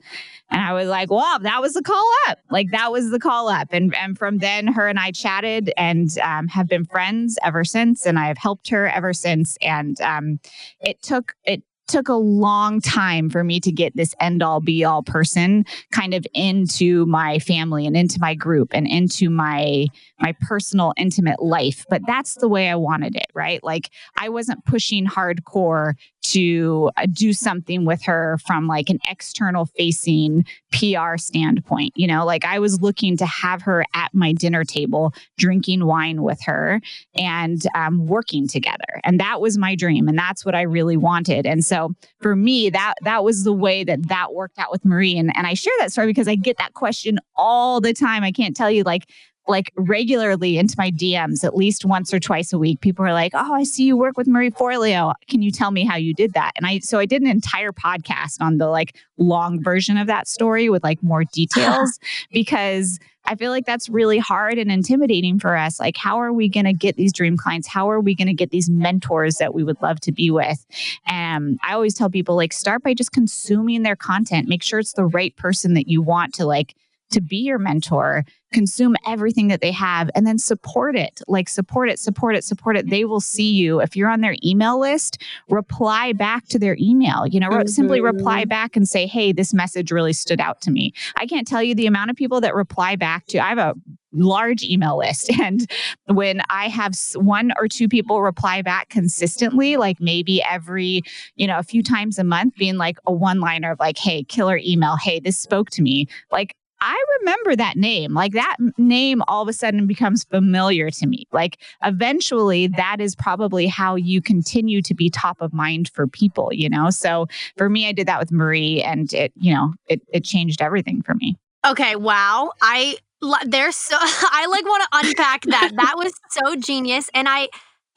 and I was like, wow, that was the call up. Like that was the call up. And, and from then her and I chatted and um, have been friends ever since. And I've helped her ever since. And um, it took, it took a long time for me to get this end all be all person kind of into my family and into my group and into my my personal intimate life. But that's the way I wanted it right? Like I wasn't pushing hardcore to uh, do something with her from like an external facing PR standpoint you know like I was looking to have her at my dinner table drinking wine with her and um, working together and that was my dream and that's what I really wanted and so for me, that that was the way that that worked out with Marie. And, and I share that story because I get that question all the time. I can't tell you like like regularly into my DMs at least once or twice a week. People are like, "Oh, I see you work with Marie Forleo. Can you tell me how you did that?" And I so I did an entire podcast on the like long version of that story with like more details because I feel like that's really hard and intimidating for us. Like, how are we going to get these dream clients? How are we going to get these mentors that we would love to be with? And I always tell people, like, start by just consuming their content. Make sure it's the right person that you want to like to be your mentor consume everything that they have and then support it like support it support it support it. They will see you. If you're on their email list reply back to their email you know mm-hmm. simply reply back and say hey this message really stood out to me. I can't tell you the amount of people that reply back to i have a large email list and when i have one or two people reply back consistently like maybe every you know a few times a month being like a one liner of like hey killer email. Hey this spoke to me. Like I remember that name. Like that name all of a sudden becomes familiar to me. Like eventually that is probably how you continue to be top of mind for people, you know? So for me, I did that with Marie and it, you know, it, it changed everything for me. Okay. Wow. I, there's so, I like want to unpack that. That was so genius. And I,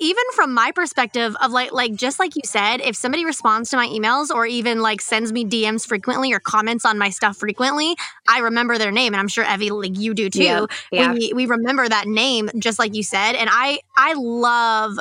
even from my perspective of like like just like you said if somebody responds to my emails or even like sends me dms frequently or comments on my stuff frequently i remember their name and i'm sure evie like you do too yeah, yeah. We, we remember that name just like you said and i i love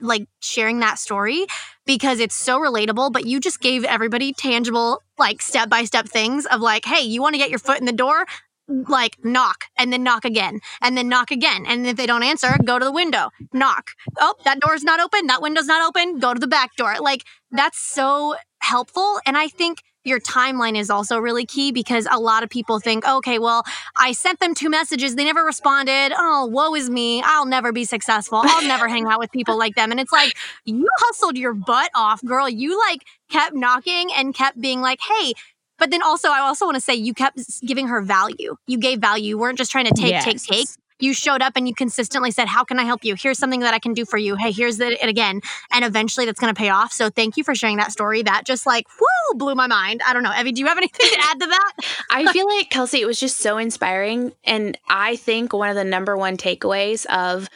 like sharing that story because it's so relatable but you just gave everybody tangible like step by step things of like hey you want to get your foot in the door like knock and then knock again and then knock again. And if they don't answer, go to the window, knock. Oh, that door's not open. That window's not open. Go to the back door. Like that's so helpful. And I think your timeline is also really key because a lot of people think, okay, well, I sent them two messages. They never responded. Oh, woe is me. I'll never be successful. I'll never hang out with people like them. And it's like, you hustled your butt off, girl. You like kept knocking and kept being like, hey, but then also, I also want to say you kept giving her value. You gave value. You weren't just trying to take, yes. take, take you showed up and you consistently said, How can I help you? Here's something that I can do for you. Hey, here's it again. And eventually that's going to pay off. So thank you for sharing that story. That just like, whoo, blew my mind. I don't know. Evie, do you have anything to add to that? I feel like, Kelsey, it was just so inspiring. And I think one of the number one takeaways of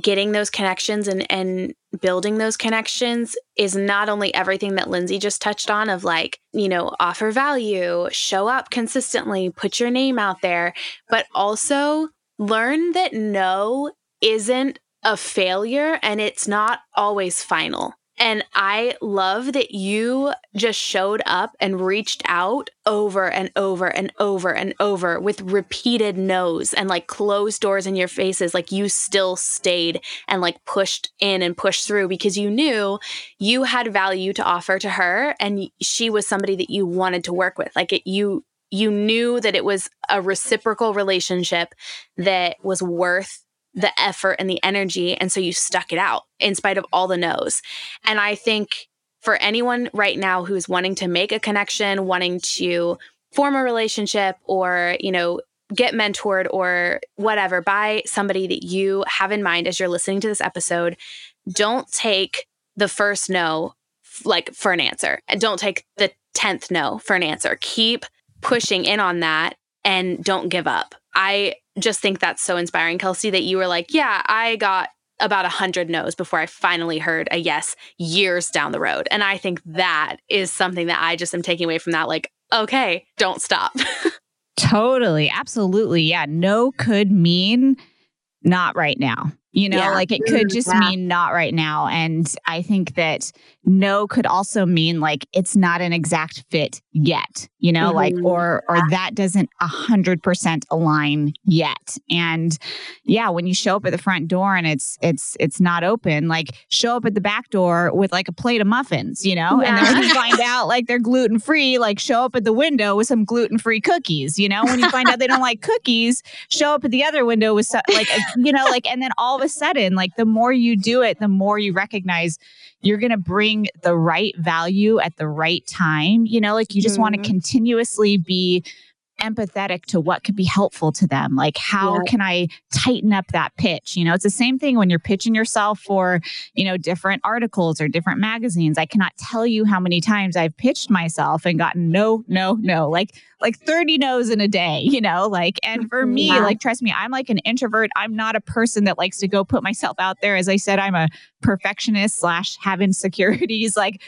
getting those connections and, and building those connections is not only everything that Lindsey just touched on of like, you know, offer value, show up consistently, put your name out there, but also learn that no isn't a failure and it's not always final. And I love that you just showed up and reached out over and over and over and over with repeated no's and like closed doors in your faces. Like you still stayed and like pushed in and pushed through because you knew you had value to offer to her and she was somebody that you wanted to work with. Like it, you, you knew that it was a reciprocal relationship that was worth the effort and the energy. And so you stuck it out in spite of all the no's. And I think for anyone right now who's wanting to make a connection, wanting to form a relationship or, you know, get mentored or whatever by somebody that you have in mind as you're listening to this episode, don't take the first no like for an answer and don't take the 10th no for an answer. Keep pushing in on that and don't give up. I just think that's so inspiring, Kelsey, that you were like, yeah, I got about a hundred no's before I finally heard a yes years down the road. And I think that is something that I just am taking away from that. Like, okay, don't stop. totally. Absolutely. Yeah. No could mean not right now. You know, yeah. like it could just yeah. mean not right now. And I think that no could also mean like it's not an exact fit yet, you know, mm-hmm. like or or that doesn't a hundred percent align yet. And yeah, when you show up at the front door and it's it's it's not open, like show up at the back door with like a plate of muffins, you know, yeah. and then when you find out like they're gluten free, like show up at the window with some gluten free cookies, you know, when you find out they don't like cookies, show up at the other window with like a, you know, like and then all of a sudden, like the more you do it, the more you recognize you're going to bring the right value at the right time. You know, like you just mm-hmm. want to continuously be empathetic to what could be helpful to them. Like, how yeah. can I tighten up that pitch? You know, it's the same thing when you're pitching yourself for, you know, different articles or different magazines. I cannot tell you how many times I've pitched myself and gotten no, no, no, like, like 30 no's in a day, you know, like, and for me, yeah. like, trust me, I'm like an introvert. I'm not a person that likes to go put myself out there. As I said, I'm a perfectionist slash have insecurities. Like,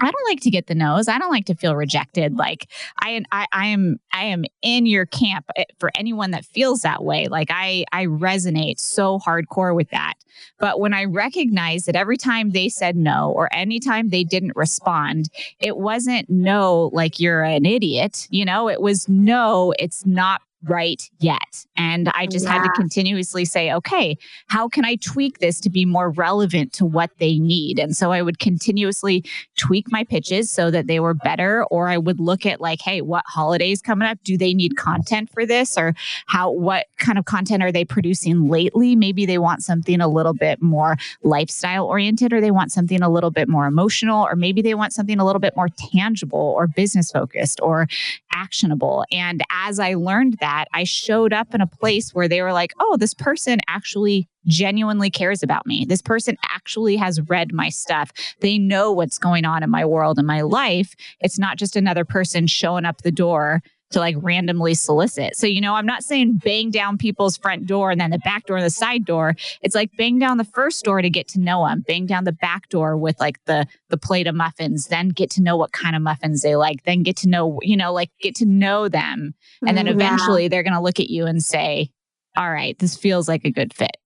I don't like to get the nose. I don't like to feel rejected. Like I, I, I am, I am in your camp eh, for anyone that feels that way. Like I, I resonate so hardcore with that. But when I recognize that every time they said no or anytime they didn't respond, it wasn't no, like you're an idiot. You know, it was no, it's not right yet. And I just yeah. had to continuously say, okay, how can I tweak this to be more relevant to what they need? And so I would continuously tweak my pitches so that they were better. Or I would look at like, hey, what holidays coming up? Do they need content for this? Or how, what kind of content are they producing lately? Maybe they want something a little bit more lifestyle oriented, or they want something a little bit more emotional, or maybe they want something a little bit more tangible or business focused or actionable. And as I learned that, that, I showed up in a place where they were like, oh, this person actually genuinely cares about me. This person actually has read my stuff. They know what's going on in my world and my life. It's not just another person showing up the door to like randomly solicit. So, you know, I'm not saying bang down people's front door and then the back door and the side door. It's like bang down the first door to get to know them, bang down the back door with like the the plate of muffins, then get to know what kind of muffins they like, then get to know, you know, like get to know them. And then mm, eventually yeah. they're going to look at you and say, "All right, this feels like a good fit."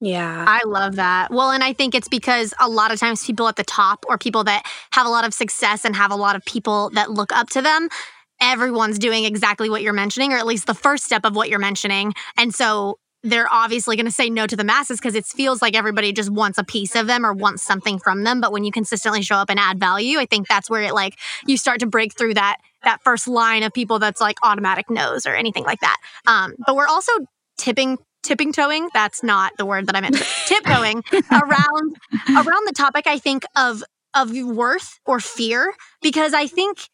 Yeah. I love that. Well, and I think it's because a lot of times people at the top or people that have a lot of success and have a lot of people that look up to them, everyone's doing exactly what you're mentioning, or at least the first step of what you're mentioning. And so they're obviously going to say no to the masses because it feels like everybody just wants a piece of them or wants something from them. But when you consistently show up and add value, I think that's where it like you start to break through that that first line of people that's like automatic no's or anything like that. Um, but we're also tipping tipping toeing that's not the word that i meant tiptoeing around around the topic i think of of worth or fear because i think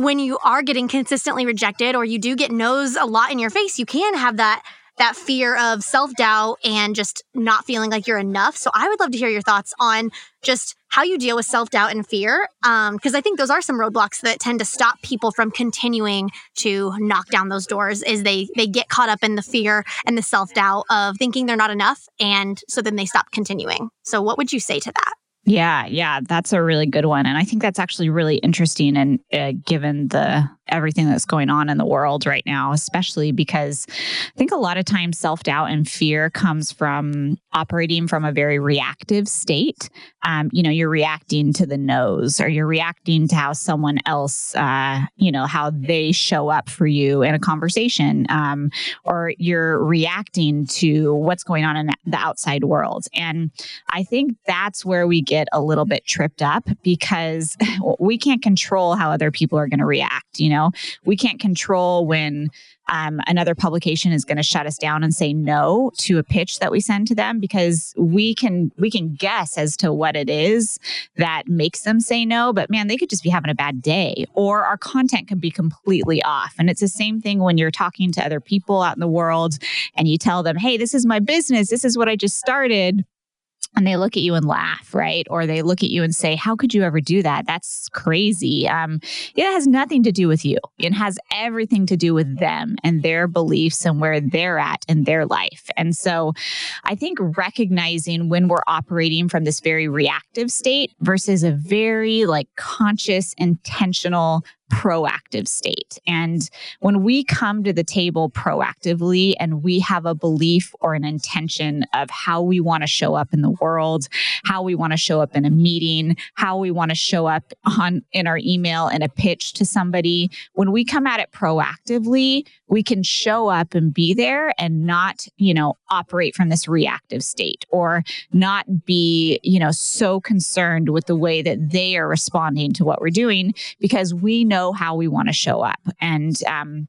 when you are getting consistently rejected or you do get no's a lot in your face you can have that that fear of self doubt and just not feeling like you're enough. So I would love to hear your thoughts on just how you deal with self doubt and fear, because um, I think those are some roadblocks that tend to stop people from continuing to knock down those doors. Is they they get caught up in the fear and the self doubt of thinking they're not enough, and so then they stop continuing. So what would you say to that? Yeah, yeah, that's a really good one, and I think that's actually really interesting. And uh, given the everything that's going on in the world right now, especially because I think a lot of times self doubt and fear comes from operating from a very reactive state. Um, you know, you're reacting to the nose, or you're reacting to how someone else, uh, you know, how they show up for you in a conversation, um, or you're reacting to what's going on in the outside world. And I think that's where we get a little bit tripped up because we can't control how other people are going to react. You know, we can't control when um, another publication is going to shut us down and say no to a pitch that we send to them because we can we can guess as to what it is that makes them say no but man they could just be having a bad day or our content could be completely off. And it's the same thing when you're talking to other people out in the world and you tell them hey this is my business. This is what i just started and they look at you and laugh, right? Or they look at you and say, How could you ever do that? That's crazy. Um, it has nothing to do with you, it has everything to do with them and their beliefs and where they're at in their life. And so I think recognizing when we're operating from this very reactive state versus a very like conscious, intentional proactive state. And when we come to the table proactively and we have a belief or an intention of how we want to show up in the world, how we want to show up in a meeting, how we want to show up on in our email in a pitch to somebody, when we come at it proactively, we can show up and be there and not, you know, operate from this reactive state or not be, you know, so concerned with the way that they are responding to what we're doing because we know how we want to show up. And um,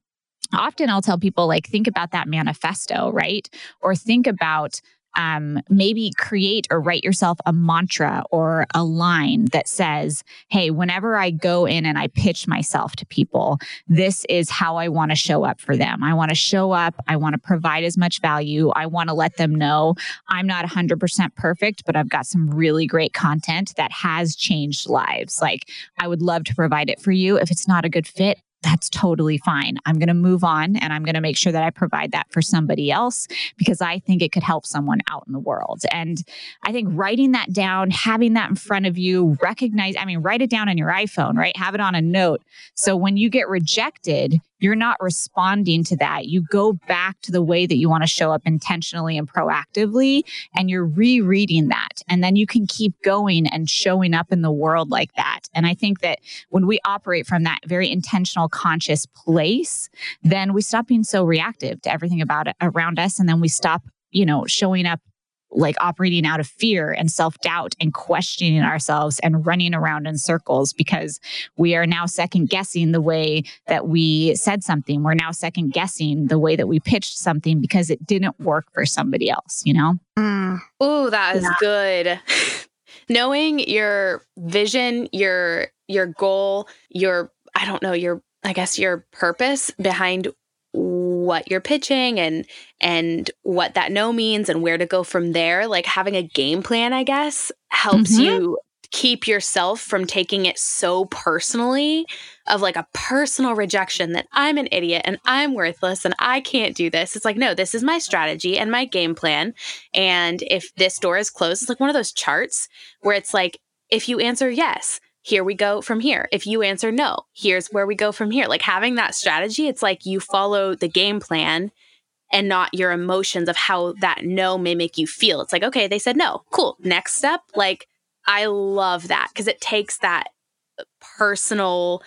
often I'll tell people, like, think about that manifesto, right? Or think about um, maybe create or write yourself a mantra or a line that says, Hey, whenever I go in and I pitch myself to people, this is how I want to show up for them. I want to show up. I want to provide as much value. I want to let them know I'm not 100% perfect, but I've got some really great content that has changed lives. Like, I would love to provide it for you. If it's not a good fit, that's totally fine. I'm going to move on and I'm going to make sure that I provide that for somebody else because I think it could help someone out in the world. And I think writing that down, having that in front of you, recognize, I mean, write it down on your iPhone, right? Have it on a note. So when you get rejected, you're not responding to that. You go back to the way that you want to show up intentionally and proactively, and you're rereading that. And then you can keep going and showing up in the world like that. And I think that when we operate from that very intentional, conscious place, then we stop being so reactive to everything about it around us. And then we stop, you know, showing up like operating out of fear and self doubt and questioning ourselves and running around in circles because we are now second guessing the way that we said something. We're now second guessing the way that we pitched something because it didn't work for somebody else, you know? Mm. Oh, that is yeah. good. Knowing your vision, your your goal, your I don't know, your I guess your purpose behind what you're pitching and and what that no means and where to go from there like having a game plan i guess helps mm-hmm. you keep yourself from taking it so personally of like a personal rejection that I'm an idiot and I'm worthless and I can't do this. It's like, no, this is my strategy and my game plan. And if this door is closed, it's like one of those charts where it's like, if you answer yes, here we go from here. If you answer no, here's where we go from here. Like having that strategy, it's like you follow the game plan and not your emotions of how that no may make you feel. It's like, okay, they said no. Cool. Next step. Like, I love that because it takes that personal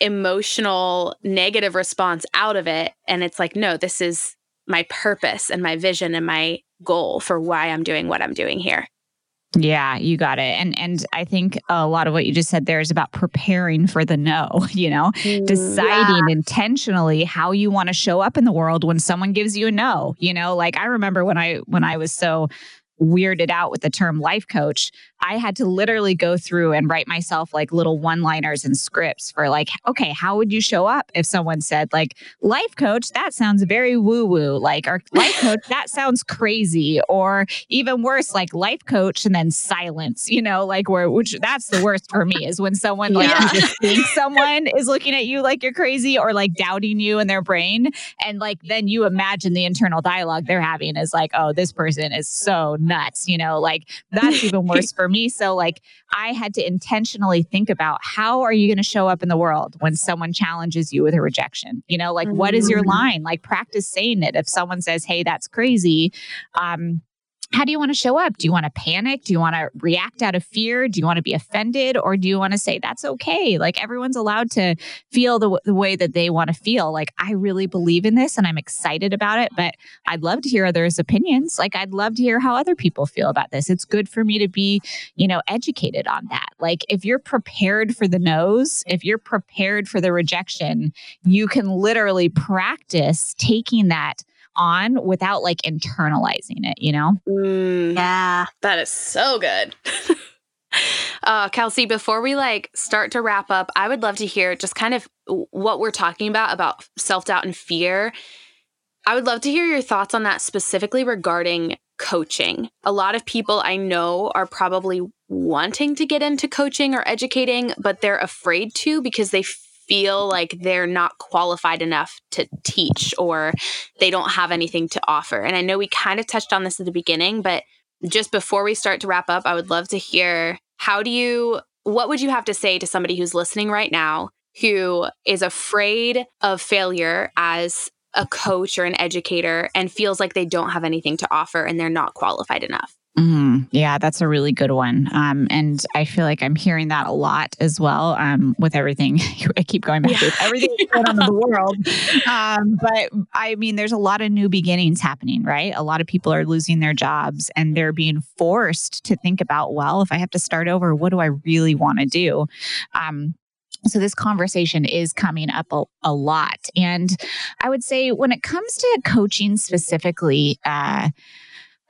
emotional negative response out of it. And it's like, no, this is my purpose and my vision and my goal for why I'm doing what I'm doing here. Yeah, you got it. And and I think a lot of what you just said there is about preparing for the no, you know, mm, deciding yeah. intentionally how you want to show up in the world when someone gives you a no. You know, like I remember when I when I was so weirded out with the term life coach, I had to literally go through and write myself like little one liners and scripts for like, okay, how would you show up if someone said, like, life coach, that sounds very woo woo, like, or life coach, that sounds crazy, or even worse, like life coach and then silence, you know, like where, which that's the worst for me is when someone like yeah. someone is looking at you like you're crazy or like doubting you in their brain. And like then you imagine the internal dialogue they're having is like, oh, this person is so nuts, you know, like that's even worse for me. So, like, I had to intentionally think about how are you going to show up in the world when someone challenges you with a rejection? You know, like, mm-hmm. what is your mm-hmm. line? Like, practice saying it. If someone says, hey, that's crazy, um, how do you want to show up? Do you want to panic? Do you want to react out of fear? Do you want to be offended? Or do you want to say, that's okay? Like everyone's allowed to feel the, the way that they want to feel. Like, I really believe in this and I'm excited about it, but I'd love to hear others' opinions. Like, I'd love to hear how other people feel about this. It's good for me to be, you know, educated on that. Like, if you're prepared for the no's, if you're prepared for the rejection, you can literally practice taking that on without like internalizing it, you know? Mm, yeah. That is so good. uh, Kelsey, before we like start to wrap up, I would love to hear just kind of what we're talking about about self doubt and fear. I would love to hear your thoughts on that specifically regarding coaching. A lot of people I know are probably wanting to get into coaching or educating, but they're afraid to because they feel like they're not qualified enough to teach or they don't have anything to offer. And I know we kind of touched on this at the beginning, but just before we start to wrap up, I would love to hear how do you, what would you have to say to somebody who's listening right now who is afraid of failure as a coach or an educator and feels like they don't have anything to offer and they're not qualified enough? Yeah, that's a really good one. Um, and I feel like I'm hearing that a lot as well um, with everything. I keep going back to everything going on in the world. Um, but I mean, there's a lot of new beginnings happening, right? A lot of people are losing their jobs and they're being forced to think about, well, if I have to start over, what do I really want to do? Um, so this conversation is coming up a, a, lot. And I would say when it comes to coaching specifically, uh,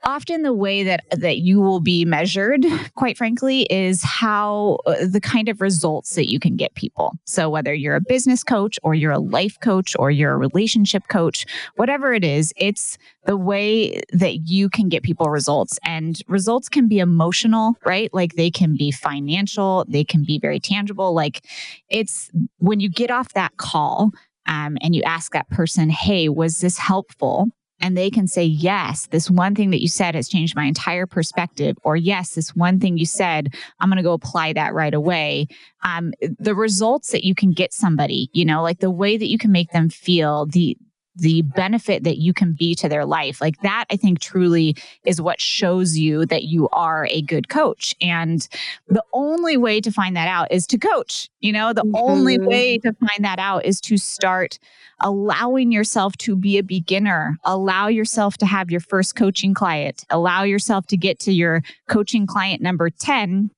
often the way that that you will be measured quite frankly is how uh, the kind of results that you can get people. So whether you're a business coach or you're a life coach or you're a relationship coach whatever it is it's the way that you can get people results. And results can be emotional right? Like they can be financial they can be very tangible. Like it's when you get off that call um, and you ask that person hey was this helpful and they can say, Yes, this one thing that you said has changed my entire perspective, or Yes, this one thing you said, I'm going to go apply that right away. Um, the results that you can get somebody, you know, like the way that you can make them feel, the, the benefit that you can be to their life. Like that, I think truly is what shows you that you are a good coach. And the only way to find that out is to coach. You know, the mm-hmm. only way to find that out is to start allowing yourself to be a beginner, allow yourself to have your first coaching client, allow yourself to get to your coaching client number 10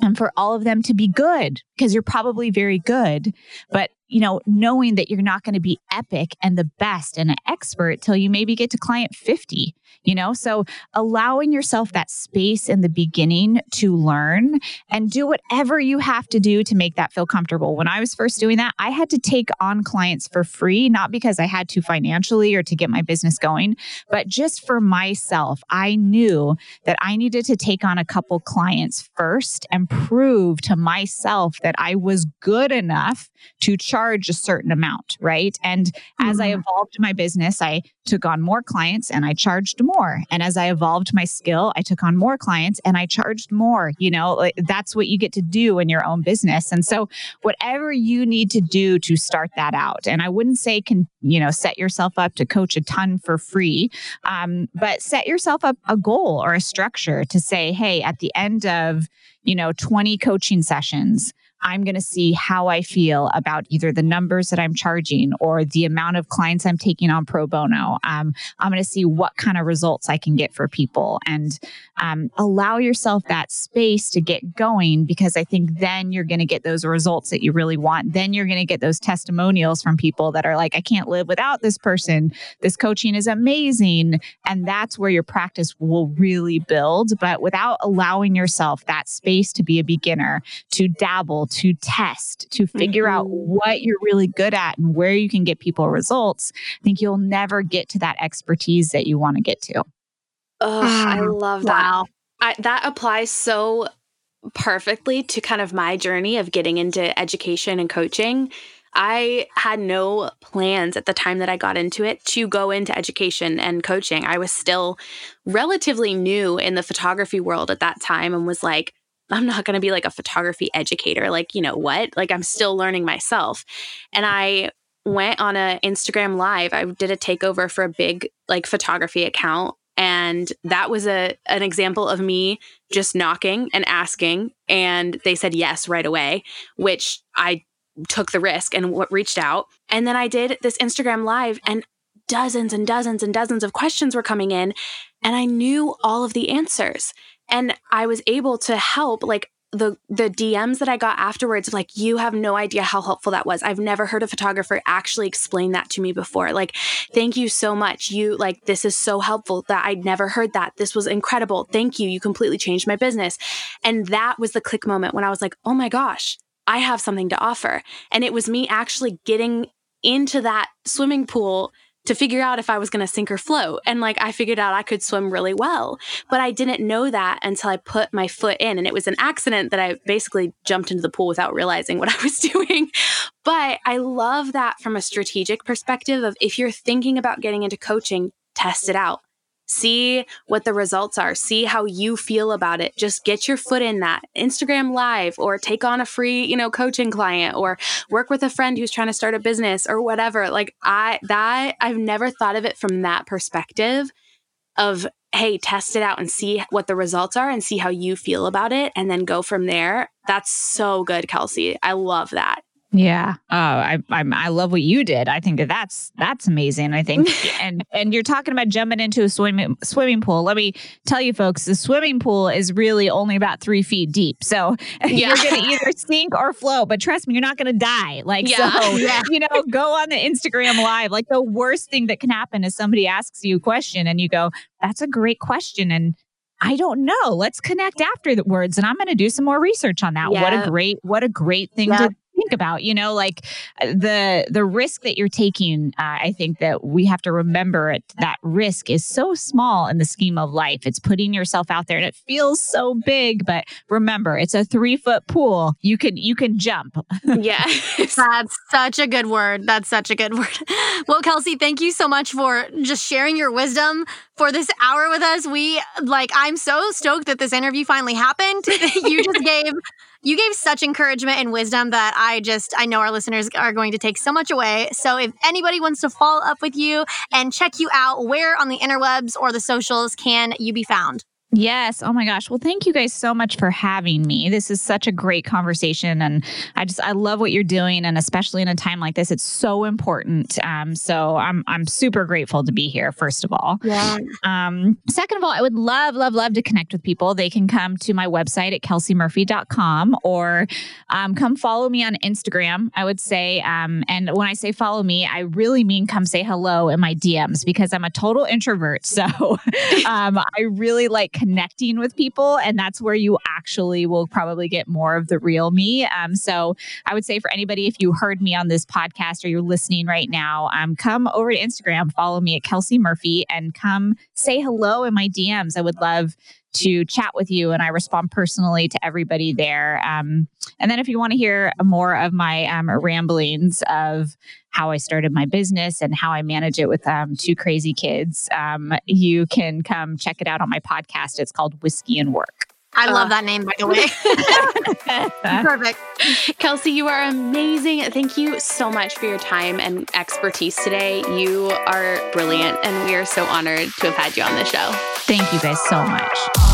and for all of them to be good because you're probably very good but you know, knowing that you're not going to be epic and the best and an expert till you maybe get to client 50, you know? So allowing yourself that space in the beginning to learn and do whatever you have to do to make that feel comfortable. When I was first doing that, I had to take on clients for free, not because I had to financially or to get my business going, but just for myself. I knew that I needed to take on a couple clients first and prove to myself that I was good enough to charge a certain amount, right? And mm-hmm. as I mm-hmm. evolved my business, I took on more clients and I charged more. And as I evolved my skill, I took on more clients and I charged more. You know, that's what you get to do in your own business. And so, whatever you need to do to start that out, and I wouldn't say can, you know, set yourself up to coach a ton for free, um, but set yourself up a goal or a structure to say, hey, at the end of, you know, 20 coaching sessions, I'm going to see how I feel about either the numbers that I'm charging or the amount of clients I'm taking on pro bono. Um, I'm going to see what kind of results I can get for people and um, allow yourself that space to get going because I think then you're going to get those results that you really want. Then you're going to get those testimonials from people that are like, I can't live without this person. This coaching is amazing. And that's where your practice will really build. But without allowing yourself that space to be a beginner, to dabble, to test, to figure mm-hmm. out what you're really good at and where you can get people results, I think you'll never get to that expertise that you want to get to. Oh, I love that. Wow. I, that applies so perfectly to kind of my journey of getting into education and coaching. I had no plans at the time that I got into it to go into education and coaching. I was still relatively new in the photography world at that time and was like, I'm not going to be like a photography educator. Like, you know what? Like, I'm still learning myself. And I went on an Instagram live. I did a takeover for a big like photography account. And that was a an example of me just knocking and asking. And they said yes right away, which I took the risk and w- reached out. And then I did this Instagram live, and dozens and dozens and dozens of questions were coming in. And I knew all of the answers and I was able to help like the the DMs that I got afterwards like you have no idea how helpful that was. I've never heard a photographer actually explain that to me before. Like thank you so much. You like this is so helpful that I'd never heard that. This was incredible. Thank you. You completely changed my business. And that was the click moment when I was like, "Oh my gosh, I have something to offer." And it was me actually getting into that swimming pool to figure out if I was going to sink or float. And like I figured out I could swim really well, but I didn't know that until I put my foot in. And it was an accident that I basically jumped into the pool without realizing what I was doing. But I love that from a strategic perspective of if you're thinking about getting into coaching, test it out see what the results are. See how you feel about it. Just get your foot in that. Instagram live or take on a free you know coaching client or work with a friend who's trying to start a business or whatever. Like i that i've never thought of it from that perspective of hey test it out and see what the results are and see how you feel about it and then go from there. That's so good kelsey. I love that yeah. Oh, I, I I love what you did. I think that that's that's amazing. I think, and and you're talking about jumping into a swimming swimming pool. Let me tell you, folks, the swimming pool is really only about three feet deep. So yeah. you're going to either sink or float. But trust me, you're not going to die. Like yeah. so, yeah. you know, go on the Instagram live. Like the worst thing that can happen is somebody asks you a question and you go, "That's a great question," and I don't know. Let's connect after the words and I'm going to do some more research on that. Yeah. What a great what a great thing to think about you know like uh, the the risk that you're taking uh, i think that we have to remember it, that risk is so small in the scheme of life. It's putting yourself out there and it feels so big but remember it's a three foot pool. You can you can jump. Yeah. That's such a good word. That's such a good word. Well kelsey thank you so much for just sharing your wisdom for this hour with us we like i'm so stoked that this interview finally happened you just gave you gave such encouragement and wisdom that I just, I know our listeners are going to take so much away. So if anybody wants to follow up with you and check you out, where on the interwebs or the socials can you be found? Yes. Oh my gosh. Well, thank you guys so much for having me. This is such a great conversation. And I just, I love what you're doing. And especially in a time like this, it's so important. Um, so I'm, I'm super grateful to be here, first of all. Yeah. Um, second of all, I would love, love, love to connect with people. They can come to my website at kelseymurphy.com or um, come follow me on Instagram, I would say. Um, and when I say follow me, I really mean come say hello in my DMs because I'm a total introvert. So um, I really like connecting with people. And that's where you actually will probably get more of the real me. Um, so I would say for anybody, if you heard me on this podcast or you're listening right now, um, come over to Instagram, follow me at Kelsey Murphy, and come say hello in my DMs. I would love to chat with you and I respond personally to everybody there. Um, and then if you want to hear more of my um, ramblings of how I started my business and how I manage it with um, two crazy kids, um, you can come check it out on my podcast. It's called Whiskey and Work. I love uh, that name, by the way. Perfect. Kelsey, you are amazing. Thank you so much for your time and expertise today. You are brilliant, and we are so honored to have had you on the show. Thank you guys so much.